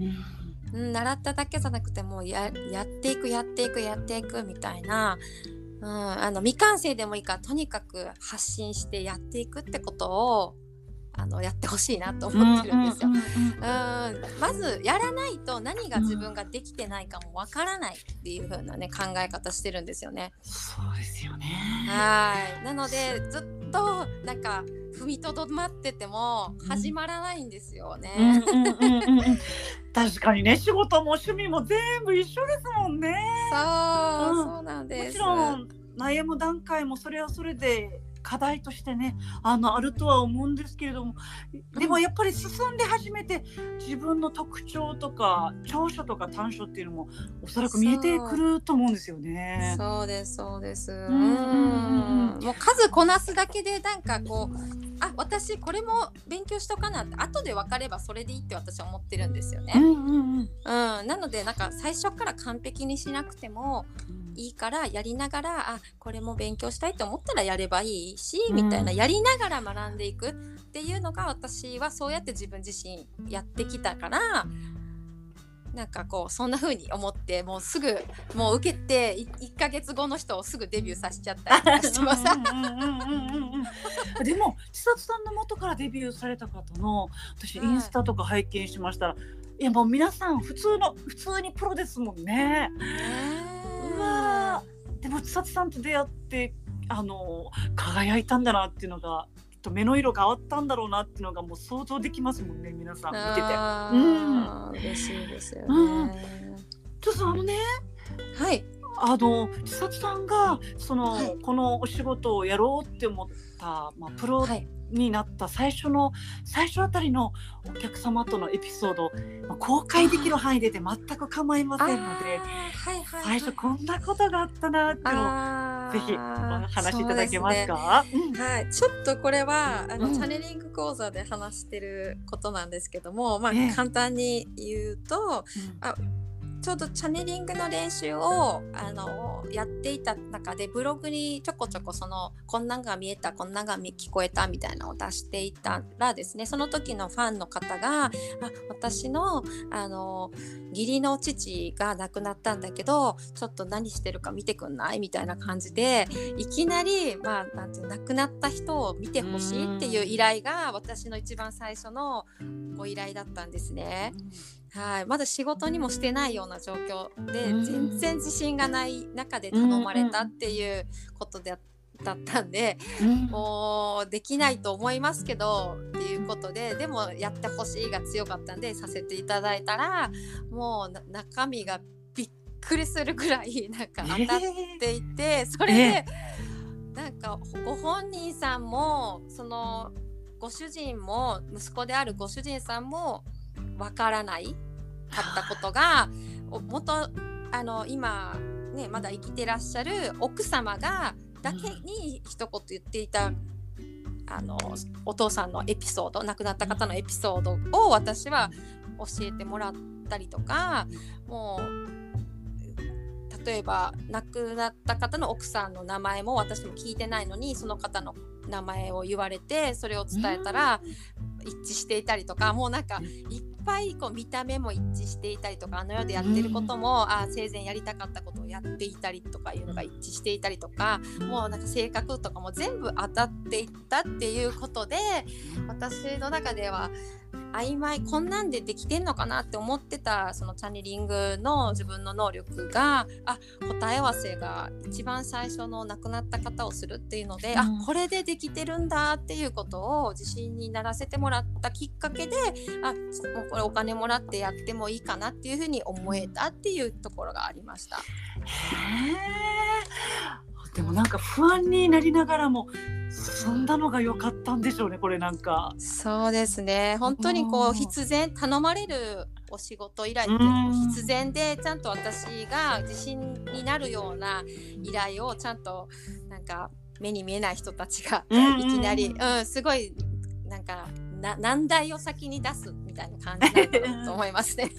B: うん、習っただけじゃなくてもややっていくやっていくやっていくみたいな。うん、あの未完成でもいいからとにかく発信してやっていくってことをあのやってほしいなと思ってるんですよ。うんまずやらないと何が自分ができてないかもわからないっていう風なね考え方してるんですよね。
A: そうですよね。
B: はいなのでずっとなんか踏みとどまってても始まらないんですよね。
A: 確かにね仕事も趣味も全部一緒ですもんね。
B: そう、うん、そうなんです。
A: もちろん悩む段階もそれはそれで課題としてねあのあるとは思うんですけれどもでもやっぱり進んで初めて自分の特徴とか長所とか短所っていうのもおそらく見えてくると思うんですよね。
B: そうですそうです。うんもう数こなすだけでなんかこうあ私これも勉強しとかなって後で分かればそれでいいって私は思ってるんですよね。うん、うんうん、なのでなんか最初から完璧にしなくてもいいからやりながらあこれも勉強したいと思ったらやればいいし、みたいなやりながら学んでいくっていうのが私はそうやって自分自身やってきたからなんかこうそんな風に思ってもうすぐもう受けて1ヶ月後の人をすぐデビューさせちゃったりしてます。
A: でも千里さんの元からデビューされた方の私インスタとか拝見しましたら、はい、いやもう皆さん普通の普通にプロですもんね。うわでも千里さんと出会ってあの輝いたんだなっていうのがと目の色が変わったんだろうなっていうのがもう想像できますもんね皆さん見てて。
B: うん、嬉しいですよね。うん、
A: ちょっとあのね、
B: はい。
A: あの千里さんがその、はい、このお仕事をやろうって思った、まあ、プロになった最初の最初あたりのお客様とのエピソード、まあ、公開できる範囲でで全く構いませんので、はいはい、最初こんなことがあったなってのぜひお話しいただけますか、
B: ねうん、はい、ちょっとこれはあの、うん、チャネリング講座で話してることなんですけども、まあ、簡単に言うと、あちょうどチャネリングの練習をあのやっていた中でブログにちょこちょこそのこんなんが見えたこんなんが聞こえたみたいなのを出していたらですねその時のファンの方があ私のあの義理の父が亡くなったんだけどちょっと何してるか見てくんないみたいな感じでいきなり、まあ、なんて亡くなった人を見てほしいっていう依頼が私の一番最初のご依頼だったんですね。はい、まだ仕事にもしてないような状況で、全然自信がない中で頼まれたっていうことでだったんで、もうできないと思いますけどっていうことででもやってほしいが強かったんでさせていただいたらもう中身がびっくりするぐらい [LAUGHS] なんか当たっていて、えー、それで、えー、なんかご本人さんもそのご主人も息子であるご主人さんもわからないかったことが元あの今ねまだ生きてらっしゃる奥様がだけに一言言っていたあのお父さんのエピソード亡くなった方のエピソードを私は教えてもらったりとかもう例えば亡くなった方の奥さんの名前も私も聞いてないのにその方の名前を言われてそれを伝えたら一致していたりとかもうなんかいっぱいこう見た目も一致していたりとかあの世でやってることも、うん、あ生前やりたかったことをやっていたりとかいうのが一致していたりとかもうなんか性格とかも全部当たっていったっていうことで私の中では曖昧こんなんでできてんのかなって思ってたそのチャネリングの自分の能力があ答え合わせが一番最初の亡くなった方をするっていうので、うん、あこれでできてるんだっていうことを自信にならせてもらったきっかけであもうこれお金もらってやってもいいかなっていうふうに思えたっていうところがありました。へ
A: でもなんか不安になりながらも進んだのが良かったんでしょうねこれなんか。
B: そうですね。本当にこう必然頼まれるお仕事依頼っていうのも必然でちゃんと私が自信になるような依頼をちゃんとなんか目に見えない人たちがいきなり、うん、すごいなんかな難題を先に出すみたいな感じだと [LAUGHS] 思いますね。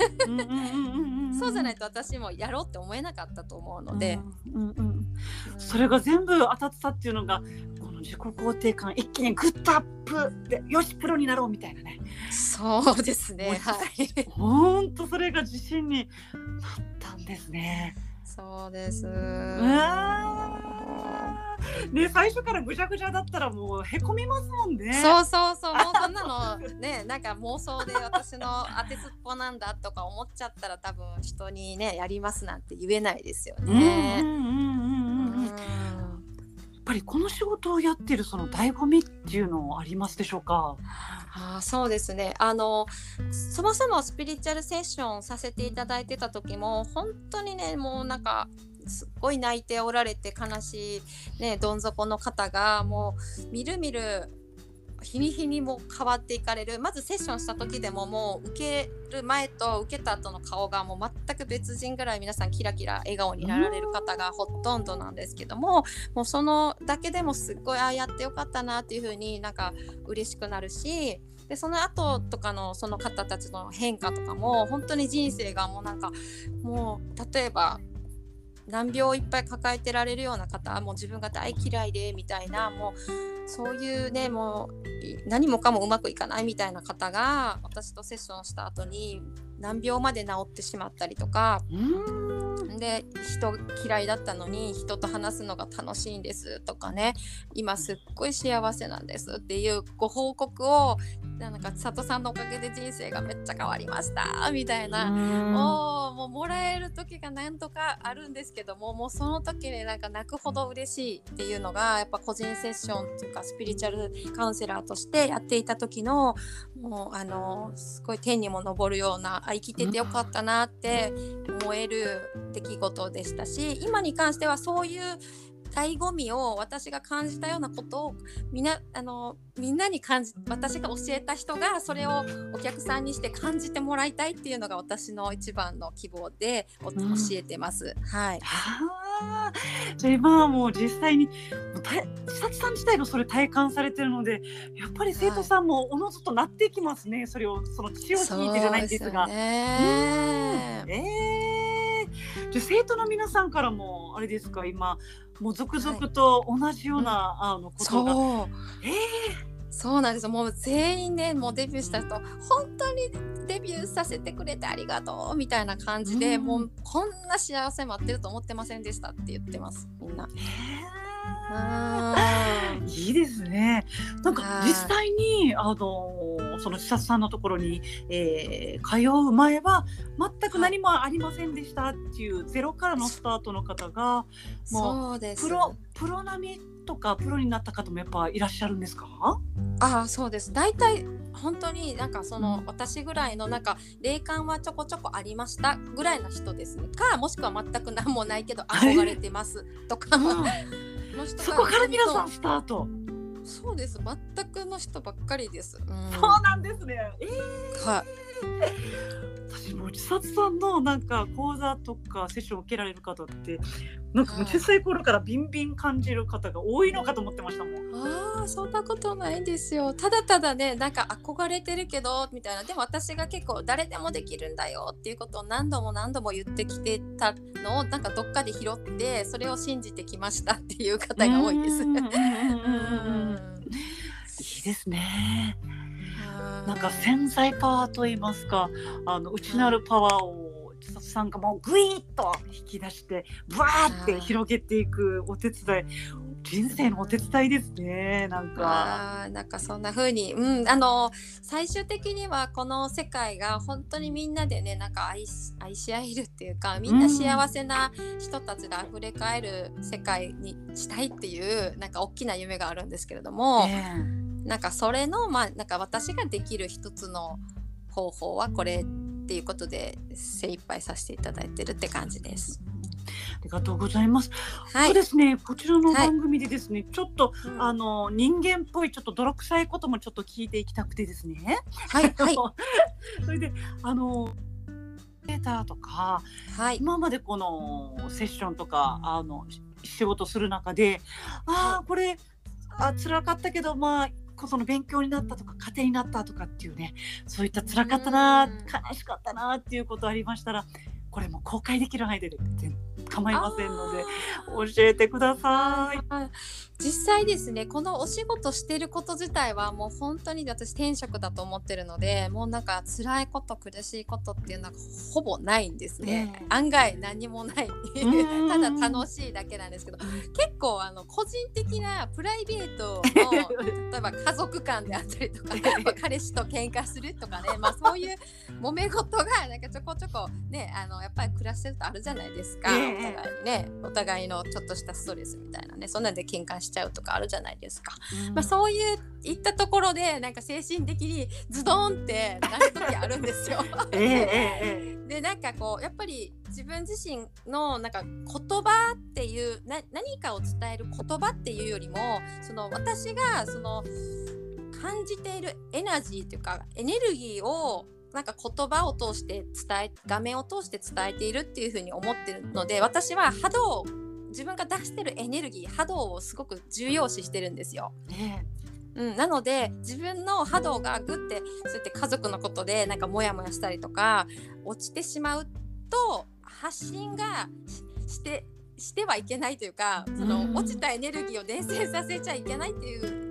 B: そうじゃないと私もやろうって思えなかったと思うので、うんうん、
A: それが全部当たってたっていうのがこの自己肯定感一気にグッとアップでよしプロになろうみたいなね。
B: そうですね。はい。
A: 本当それが自信になったんですね
B: そうです。う
A: ね最初からぐちゃぐちゃだったらもうへこみますもんね。
B: そうそうそう。もうそんなのね [LAUGHS] なんか妄想で私の当てずっぽなんだとか思っちゃったら多分人にねやりますなんて言えないですよね。
A: やっぱりこの仕事をやってるその醍醐味っていうのありますでしょうか？
B: あそうですねあのそもそもスピリチュアルセッションさせていただいてた時も本当にねもうなんかすっごい泣いておられて悲しい、ね、どん底の方がもうみるみる日に日にも変わっていかれる。まずセッションした時でももう受ける前と受けた後の顔がもう全く別人ぐらい皆さんキラキラ笑顔になられる方がほとんどなんですけどももうそのだけでもすっごいああやってよかったなっていう風になんか嬉しくなるしでその後とかのその方たちの変化とかも本当に人生がもうなんかもう例えば難病をいっぱい抱えてられるような方もう自分が大嫌いでみたいなもうそういうねもう何もかもうまくいかないみたいな方が私とセッションした後に難病まで治ってしまったりとかで人嫌いだったのに人と話すのが楽しいんですとかね。今すっごい幸せなんですっていうご報告をなんか佐藤さんのおかげで人生がめっちゃ変わりましたみたいなもうもうもらえる時が何とかあるんですけどももうその時になんか泣くほど嬉しいっていうのがやっぱ個人セッションっていうかスピリチュアルカウンセラーとしてやっていた時のもうあのすごい天にも昇るようなあ生きててよかったなって思える出来事でしたし今に関してはそういう醍醐味を私が感じたようなことをみなあのみんなに感じ私が教えた人がそれをお客さんにして感じてもらいたいっていうのが私の一番の希望で、うん、教えてます。はい。
A: はじゃあ今はもう実際に千里さん自体がそれ体感されてるのでやっぱり生徒さんもおのずとなっていきますね、はい、それをその血を引いてじゃないんですが。すね、えーじゃあ生徒の皆さんからもあれですか今もう続々と同じような、あのことが、
B: そう。
A: え
B: そうなんですもう全員ねもうデビューした人本当にデビューさせてくれてありがとうみたいな感じで、
A: うん。
B: もうこんな幸せ待ってると思ってませんでしたって言ってますみんな。
A: え
B: うん
A: いいですね。なんか
B: はい。
A: 実際にあのその視察さんのところに、えー通う前は全く何もありませんでしたっていうゼロからのスタートの方が
B: そう
A: プロプロ並みとかプロになった方もやっぱいらっしゃるんですか？
B: ああそうです。大体本当になんかその、
A: うん。
B: 私ぐらいのなんか霊感はちょこちょこありましたぐらいの人ですね。かもしくは全く何もないけど [LAUGHS] 憧れてますとかの人
A: そこから皆さん
B: そ
A: スタート。
B: そうです全くの人ばっかりです。うん
A: そうなんですね。えー
B: はい [LAUGHS]
A: 私も千里さんのなんか講座とかセッションを受けられる方ってなんか小さい頃からビンビン感じる方が多いのかと思ってましたもん。
B: ああそんなことないんですよただただねなんか憧れてるけどみたいなでも私が結構誰でもできるんだよっていうことを何度も何度も言ってきてたのをなんかどっかで拾ってそれを信じてきましたっていう方が多いです。
A: いいですね。
B: はい
A: なんか潜在パワーと言いますか、あの内なるパワーを千里さんがもうグイッと引き出して、バーって広げていくお手伝い、人生のお手伝いですね。なんか。
B: なんかそんな風に、うん、あの最終的にはこの世界が本当にみんなでねなんか愛し愛し合えるっていうかみんな幸せな人たちで溢れかえる世界にしたいっていうなんか大きな夢があるんですけれども、
A: ね
B: なんかそれのまあなんか私ができる一つの方法はこれっていうことで精一杯させていただいてるって感じです。
A: ありがとうございます。
B: はい
A: そうで。すね。こちらの
B: はい
A: 番組でですね、ちょっと
B: うん
A: あの人間っぽいちょっと泥臭いこともちょっと聞いていきたくてですね。
B: はいはい [LAUGHS]
A: それであのデータとか
B: はい
A: 今までこのセッションとかあのし仕事する中でああこれあ辛かったけどまあこその勉強になったとか家庭になったとかっていうねそういった辛かったな
B: うん
A: 悲しかったなっていうことありましたらこれも公開できる範囲で全然構いませんので教えてください。
B: はい実際ですねこのお仕事してること自体はもう本当に私転職だと思ってるのでもうなんか辛いこと苦しいことっていうのはほぼないんですね、
A: ええ
B: 案外何もない。
A: ん。
B: ただ楽しいだけなんですけど結構あの個人的なプライベートの [LAUGHS] 例えば家族間であったりとか [LAUGHS] まあ彼氏と喧嘩するとかね、まあ、そういう揉め事がなんかちょこちょこねあのやっぱり暮らしてるとあるじゃないですか、
A: ええ
B: お互いにねお互いのちょっとしたストレスみたいなねそんなんで喧嘩しちゃうとかあるじゃないですか、まあ、そういういったところでなんか精神的にズドンってなる時あるんですよ。[LAUGHS] でなんかこうやっぱり自分自身のなんか言葉っていうな何かを伝える言葉っていうよりもその私がその感じているエナジーというかエネルギーをなんか言葉を通して伝え画面を通して伝えているっていうふうに思ってるので私は波動自分が出してるエネルギー波動をすごく重要視してるんですよ。
A: え
B: うん、なので自分の波動がグッてそうやって家族のことでなんかモヤモヤしたりとか落ちてしまうと発信がししてしてはいけないというかその
A: うん
B: 落ちたエネルギーを伝染させちゃいけないっていう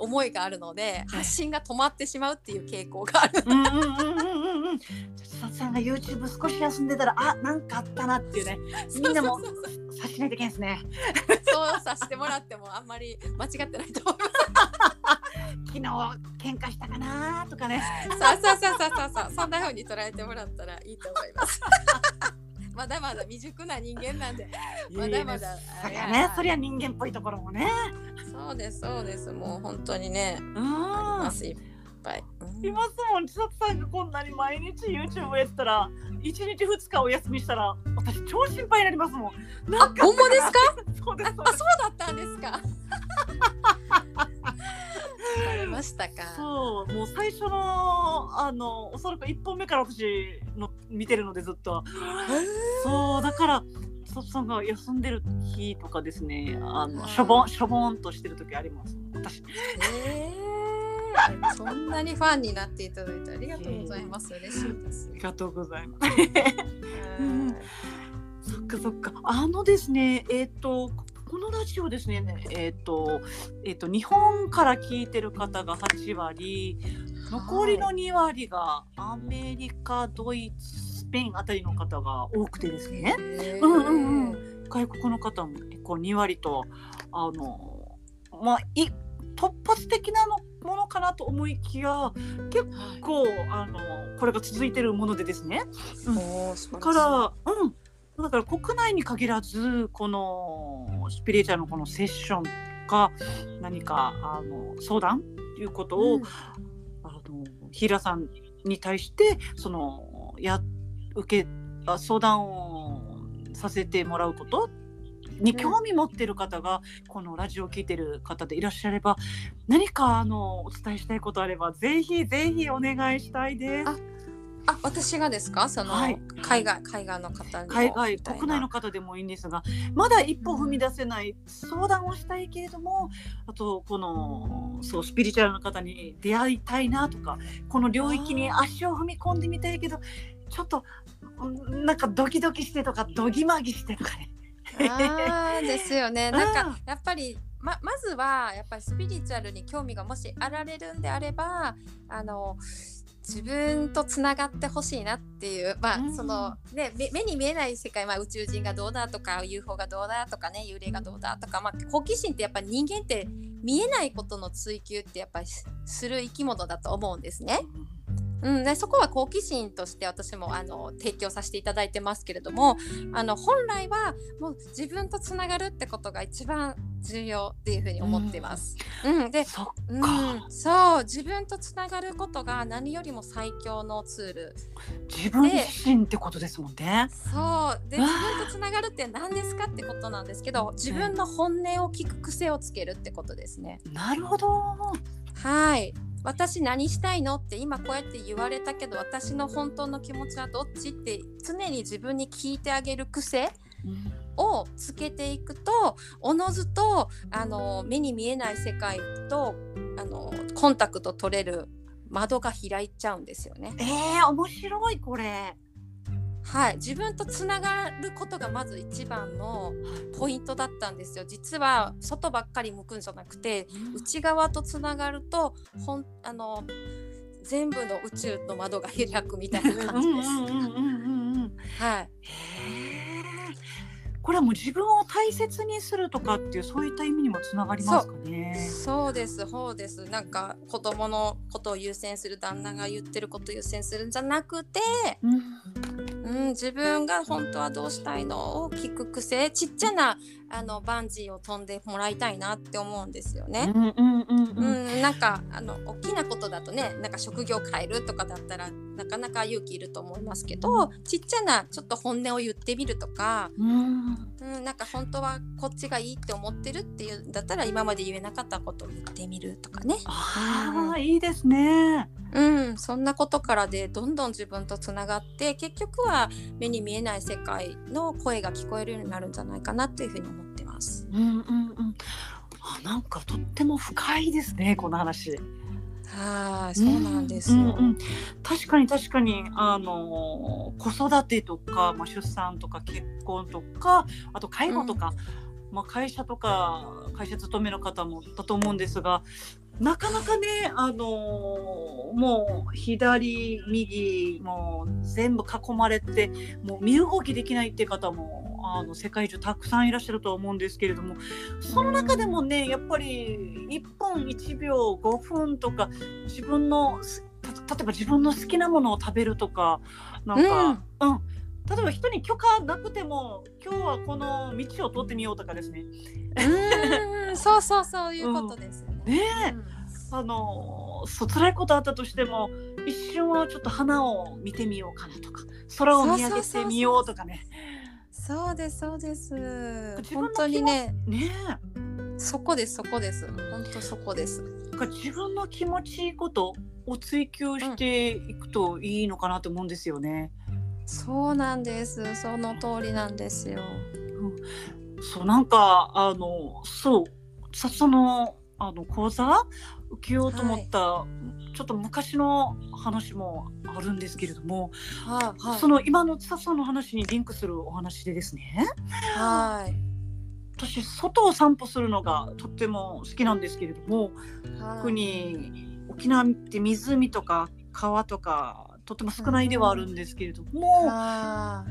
B: 思いがあるので発信が止まってしまうっていう傾向がある。
A: うんうんうんうんさんが YouTube 少し休んでたらあなんかあったなっていうねみんなも
B: そうそうそう
A: 察しないといけないですね。
B: そうさせてもらってもあんまり間違ってないと思います。
A: 昨日喧嘩したかなとかね。
B: そうそうそうそうそうそうそんな風に捉えてもらったらいいと思います。まだまだ未熟な人間なんで [LAUGHS] まだまだ
A: そりゃねそりゃ人間っぽいところもね。
B: そうですそうですもう本当にね
A: うん。
B: ありますいっぱい。うん
A: いますもん千里さんがこんなに毎日 YouTube やってたら一日二日お休みしたら私超心配になりますもん。なんか
B: ほんまですか？[LAUGHS]
A: そうです
B: あ。そうだったんですか？[LAUGHS] わかりましたか？
A: そうもう最初のあのおそらく一本目から私の見てるのでずっと。そうだから千里さんが休んでる日とかですねあの
B: はい
A: しょぼんしょぼんとしてる時あります私
B: えーそんなにファンになっていただいてありがとうございます。嬉しいです
A: あ。りがとうございます
B: うん
A: かそっか。あのですね、えっ、と、このラジオですね、えっ、と、えっ、と、日本から聞いてる方が8割、残りの2割がアメリカ、ドイツ、スペインあたりの方が多くてですね。うんうんうん外国の方も結構2割と、あの、まあ、い突発的なのものかなと思いきや、結
B: はい
A: 構、あの、これが続いてるものでですね。
B: おー素晴
A: だから、うん。だから国内に限らずこのスピリチュアルのこのセッションか何かあの相談ということを、
B: うん
A: あのヒーラーさんに対してそのや受けあ相談をさせてもらうことに興味持ってる方が、このラジオを聞いてる方でいらっしゃれば何かあのお伝えしたいことあればぜひぜひお願いしたいです。
B: ああ私がですか？その、
A: はい。
B: 海外海外の方
A: 海外国内の方でもいいんですがまだ一歩踏み出せない相談をしたいけれどもあとこのそうスピリチュアルの方に出会いたいなとかこの領域に足を踏み込んでみたいけどちょっとうんなんかドキドキしてとかドギマギしてとかね。
B: あーですよね。なんかやっぱりままずはやっぱりスピリチュアルに興味がもしあられるんであればあの自分とつながってほしいなっていうまあ、
A: うん
B: そのね目目に見えない世界、まあ、宇宙人がどうだとか UFO がどうだとかね幽霊がどうだとか、まあ、好奇心ってやっぱり人間って見えないことの追求ってやっぱりすする生き物だと思うんですね。うん、でそこは好奇心として私もあの提供させていただいてますけれどもあの本来はもう自分とつながるってことが一番重要っていうふうに思ってます。うん、で、
A: そっか、
B: うん、そう自分とつながることが何よりも最強のツール
A: 自分自身ってことですもんね。
B: そうで
A: わ
B: 自
A: あ
B: 分とつながるって何ですかってことなんですけど自分の本音を聞く癖をつけるってことですね。
A: なるほど。
B: はい。私何したいのって今こうやって言われたけど私の本当の気持ちはどっちって常に自分に聞いてあげる癖
A: うん
B: をつけていくとおのずとあの目に見えない世界とあのコンタクト取れる窓が開いちゃうんですよね。
A: えー、面白いこれ。
B: はい、自分とつながることがまず一番のポイントだったんですよ。実は外ばっかり向くんじゃなくて内側とつながるとほんあの全部の宇宙の窓が開くみたいな感じです。はい。
A: これはもう自分を大切にするとかっていうそういった意味にもつながりますかね。
B: そうですそうですなんか子供のことを優先する旦那が言ってることを優先するんじゃなくて、
A: うん。
B: うん、自分が本当はどうしたいの？を聞く癖ちっちゃなあのバンジーを飛んでもらいたいなって思うんですよね。
A: うん
B: なんかあの大きなことだとねなんか職業変えるとかだったらなかなか勇気いると思いますけどちっちゃなちょっと本音を言ってみるとか、
A: うん。
B: うん、なんか本当はこっちがいいって思ってるっていうんだったら今まで言えなかったことを言ってみるとかね、
A: ああ、いいですね。
B: うん、そんなことからでどんどん自分とつながって結局は目に見えない世界の声が聞こえるようになるんじゃないかなっていうふうに思ってます。
A: うんうんうん。あ、なんかとっても深いですね、この話。
B: はい、そうなんですよ。
A: うんうんうん確かに確かにあの子育てとか、まあ、出産とか結婚とかあと介護とか、まあ、会社とか会社勤めの方もだと思うんですがなかなかねあのもう左右もう全部囲まれてもう身動きできないっていう方もあの世界中たくさんいらっしゃると思うんですけれどもその中でもねやっぱり1分1秒5分とか自分の例えば自分の好きなものを食べるとかなんか、うん。例えば人に許可なくても今日はこの道を通ってみようとかですね。
B: うん、[LAUGHS] そうそうそういうことですよね。うん。
A: あのそう辛いことあったとしても一瞬はちょっと花を見てみようかなとか空を見上げてみようとかね
B: そうですそうです。本当にね。
A: ね
B: そこですそこです。本当そこです
A: 自分の気持ちいいことを追求していくといいのかなと思うんですよね。
B: そうなんです。その通りなんですよ。
A: そうなんかあのそう。さそのあの講座受けようと思った、ちょっと昔の話もあるんですけれども、
B: はいはい。
A: その今の津田さんの話にリンクするお話でですね。
B: はい。
A: 私外を散歩するのがとっても好きなんですけれども
B: はい。
A: 特に沖縄って湖とか川とかとても少ないではあるんですけれども,、
B: あ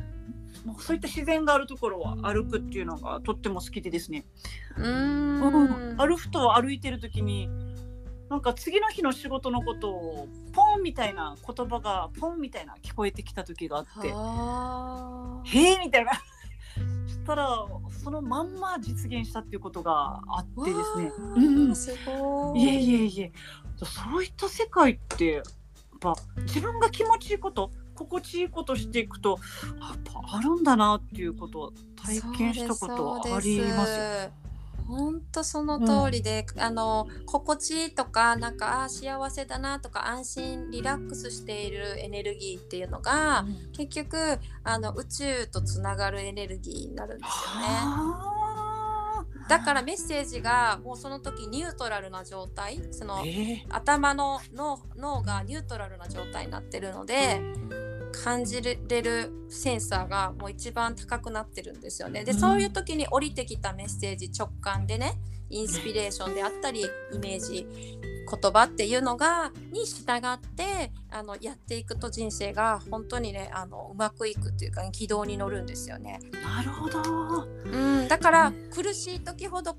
A: もうそういった自然があるところを歩くっていうのがとっても好きでですね、
B: ーう
A: うん。
B: ーん。
A: 歩くと歩いてる時になんか次の日の仕事のことをポンみたいな言葉がポンみたいな聞こえてきた時があって
B: は「
A: へえ」みたいな。[LAUGHS] そしたらそのまんま実現したっていうことがあってですね。
B: わ
A: うん
B: い。
A: いえいえいえ。そういった世界ってやっぱ自分が気持ちいいこと心地いいことしていくとやっぱあるんだなっていうことを体験したことはありますよ。
B: 本当その通りで、あの心地いいとかなんかあー幸せだなとか安心リラックスしているエネルギーっていうのが、結局あの宇宙とつながるエネルギーになるんですよね。
A: は
B: だからメッセージがもうその時ニュートラルな状態そ
A: あ
B: の
A: え
B: 頭の脳脳がニュートラルな状態になってるので感じれるセンサーがもう一番高くなってるんですよね。で、
A: うん
B: そういう時に降りてきたメッセージ直感でねインスピレーションであったりイメージ言葉っていうのがに従ってあのやっていくと人生が本当にねあのうまくいくっていうか軌道に乗るんですよね。
A: なるほど。
B: うん、だから苦しい時ほど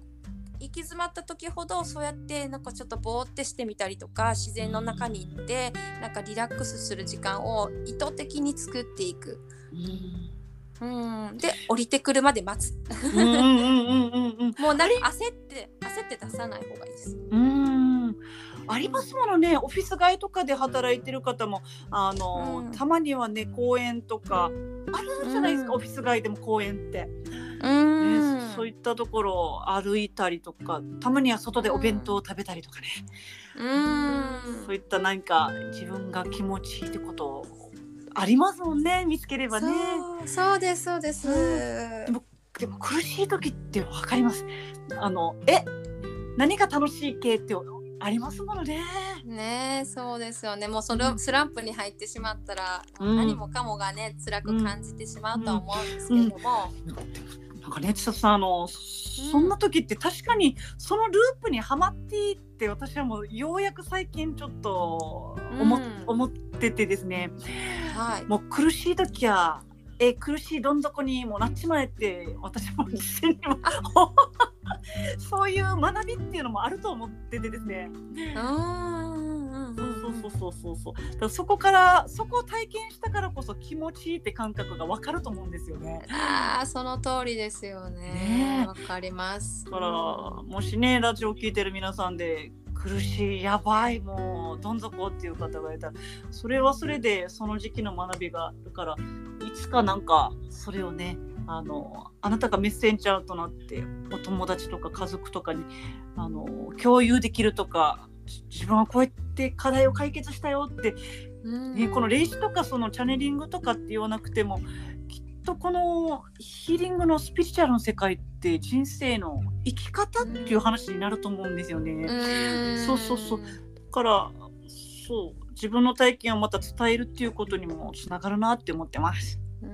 B: 行き詰まった時ほどそうやってなんかちょっとぼーってしてみたりとか自然の中に行ってなんかリラックスする時間を意図的に作っていく。うん、で降りてくるまで待つ。
A: うんうんうんうんうんうん。[LAUGHS]
B: もうなんか焦って焦って出さない方がいいです。
A: うん。ありますものね。オフィス街とかで働いてる方もあの、
B: うん。
A: たまにはね公園とか。あるじゃないですか、
B: うん。
A: オフィス街でも公園って、
B: う
A: ね
B: ん、
A: そういったところを歩いたりとかたまには外でお弁当を食べたりとかね、
B: うん。
A: そういったなんか自分が気持ちいいってことありますもんね見つければね。
B: そうですそうです。
A: でもでも苦しい時ってわかります。あのえ何が楽しい系ってありますものね。
B: ねえそうですよね。もうそれ
A: うん。
B: スランプに入ってしまったら、
A: うん。
B: 何もかもがね辛く感じてしまうとは思うんですけれども、
A: なんかね千里さんあのそんな時って確かにそのループにはまっていって私はもうようやく最近ちょっと思,、
B: うん。
A: 思っててですね。
B: はい。
A: もう苦しい時はえ苦しいどん底にもなっちまえって私も実践にも [LAUGHS] そういう学びっていうのもあると思っててですね。
B: うん
A: そうそうそうそうそう。だからそこからそこを体験したからこそ気持ちいいって感覚がわかると思うんですよね。
B: ああその通りですよ
A: ね。
B: わかります。
A: だからもしねラジオ聞いてる皆さんで苦しいやばいもうどん底っていう方がいたらそれはそれでその時期の学びがあるからいつかなんかそれをねあのあなたがメッセンジャーとなってお友達とか家族とかにあの共有できるとかじ自分はこうやって課題を解決したよって
B: うん。
A: ね、この霊視とかそのチャネリングとかって言わなくてもきっとこのヒーリングのスピリチュアルの世界って人生の生き方っていう話になると思うんですよね。だ
B: うん。
A: そうそうそう。からそう。自分の体験をまた伝えるっていうことにもつながるなって思ってます。
B: う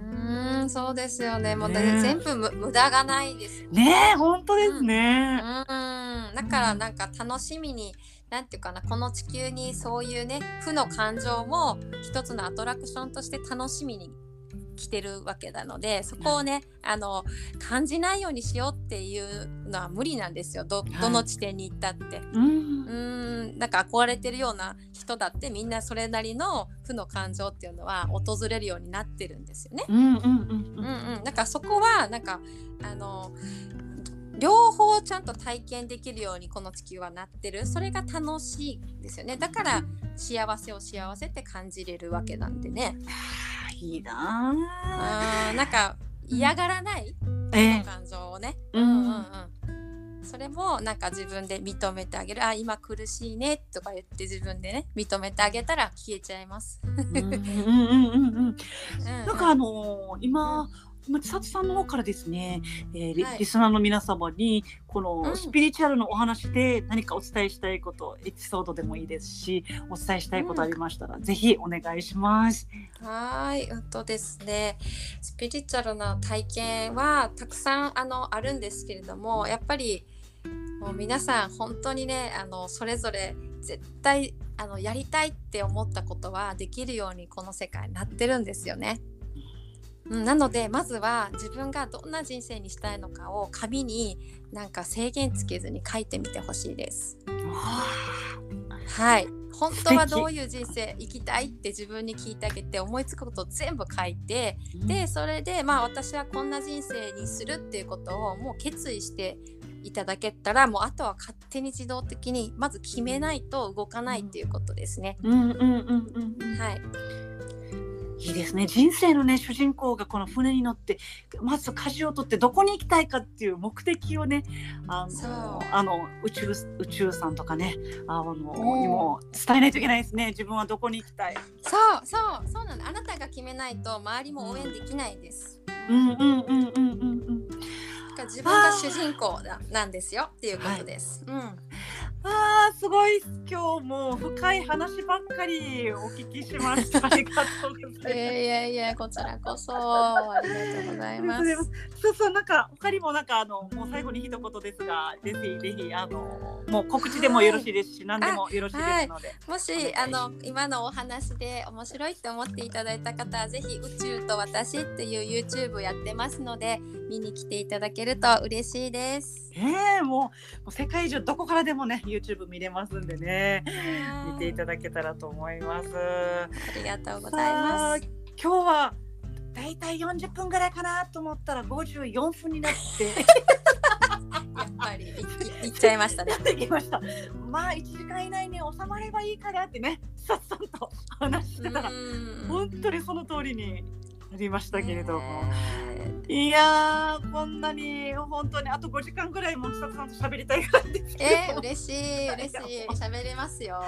B: ん。そうですよね。もうだ
A: ねえ
B: 全部む無駄がないですよ
A: ねえ本当ですね。
B: うん。だからなんか楽しみになんていうかなこの地球にそういうね負の感情も一つのアトラクションとして楽しみに来てるわけなのでそこをねあの感じないようにしようっていうのは無理なんですよ。どどの地点に行ったって。
A: うん。
B: うーん。なんか憧れてるような人だってみんなそれなりの負の感情っていうのは訪れるようになってるんですよね。
A: うんうんうん
B: うん。うん、だからそこはなんかあの両方ちゃんと体験できるようにこの地球はなってる。それが楽しいですよね。だから幸せを幸せって感じれるわけなんでね。
A: いいなあ
B: なんか嫌がらない
A: ええ。
B: 感情をね、
A: うん。
B: うんうんそれもなんか自分で認めてあげる。あ今苦しいねとか言って自分でね認めてあげたら消えちゃいます。
A: うん。うんうんうんうん。[LAUGHS]
B: うんうん。
A: なんかあのー今まあ千里さんの方からですね、えーリ
B: はい
A: リスナーの皆様にこ
B: う
A: の
B: ん
A: スピリチュアルのお話で何かお伝えしたいこと、エピソードでもいいですしお伝えしたいことありましたら、ぜひお願いします。
B: はーい、うんとですね、スピリチュアルな体験はたくさんあのあるんですけれども、やっぱりもう皆さん本当にね、あのそれぞれ絶対あのやりたいって思ったことはできるようにこの世界になってるんですよね。うん、なのでまずは自分がどんな人生にしたいのかを紙になんか制限つけずに書いてみてほしいです。はい。本当はどういう人生生きたいって自分に聞いてあげて思いつくことを全部書いてでそれでまあ私はこんな人生にするっていうことをもう決意していただけたらもうあとは勝手に自動的にまず決めないと動かないっていうことですね。
A: うんうんうんうんうん
B: はい、
A: いいですね人生のね主人公がこの船に乗ってまず舵を取ってどこに行きたいかっていう目的をねあのあの宇宙宇宙さんとかねあの、
B: ん
A: にも伝えないといけないですね自分はどこに行きたい。
B: そうそうそうなんだあなたが決めないと周りも応援できないです。
A: うんうんうんうんうんうん。
B: だから自分が主人公ななんですよっていうことです。うん
A: あーすごい今日も深い話ばっかりお聞きしました。[LAUGHS] ありがとうございます。
B: いやいやいやこちらこそありがとうございます。
A: そうそうなんか他にもなんかあのもう最後に一言ですがぜひぜひあのもう告知でもよろしいですし、何でもよろしいですので。
B: もしあの今のお話で面白いって思っていただいた方はぜひ宇宙と私っていう YouTube やってますので見に来ていただけると嬉しいです。
A: ええもうもう世界中どこからでもね YouTube 見れますんでね。見ていただけたらと思います。
B: ありがとうございます。
A: 今日はだいたい40分ぐらいかなと思ったら54分になって。[LAUGHS]
B: やっぱりいっちゃいましたね。
A: ました。まあ1時間以内に収まればいいかなってねさっさんと話してたら。
B: うん。
A: 本当にその通りになりましたけれども。
B: ね
A: いやーこんなに本当にあと5時間ぐらいもちささんと喋りたい感じです
B: えー、嬉しい嬉しい喋れますよ。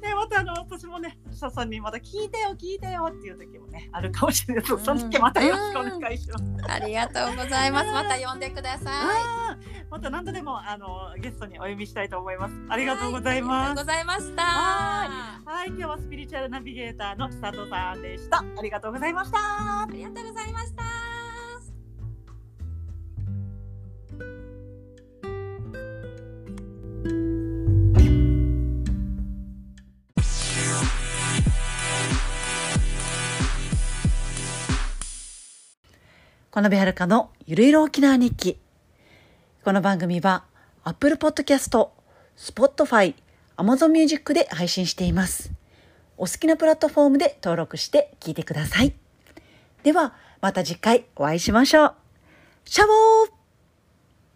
A: でまたあの私もねちささんにまた聞いてよ聞いてよっていう時もねあるかもしれないその時またよろしくお願いします。
B: ありがとうございます。また呼んでください。
A: また何度でもあのゲストにお呼びしたいと思います。あ
B: あ
A: りがとうございます。
B: ありがとうございました。
A: ははい、今日はスピリチュアルナビゲーターの佐藤さんでした。ありがとうございました。
B: ありがとうございました。
A: このべはるかのゆるゆる沖縄日記。この番組は Apple Podcast、Spotify、Amazon Music で配信しています。お好きなプラットフォームで登録して聞いてください。では、また次回お会いしましょう。シャボー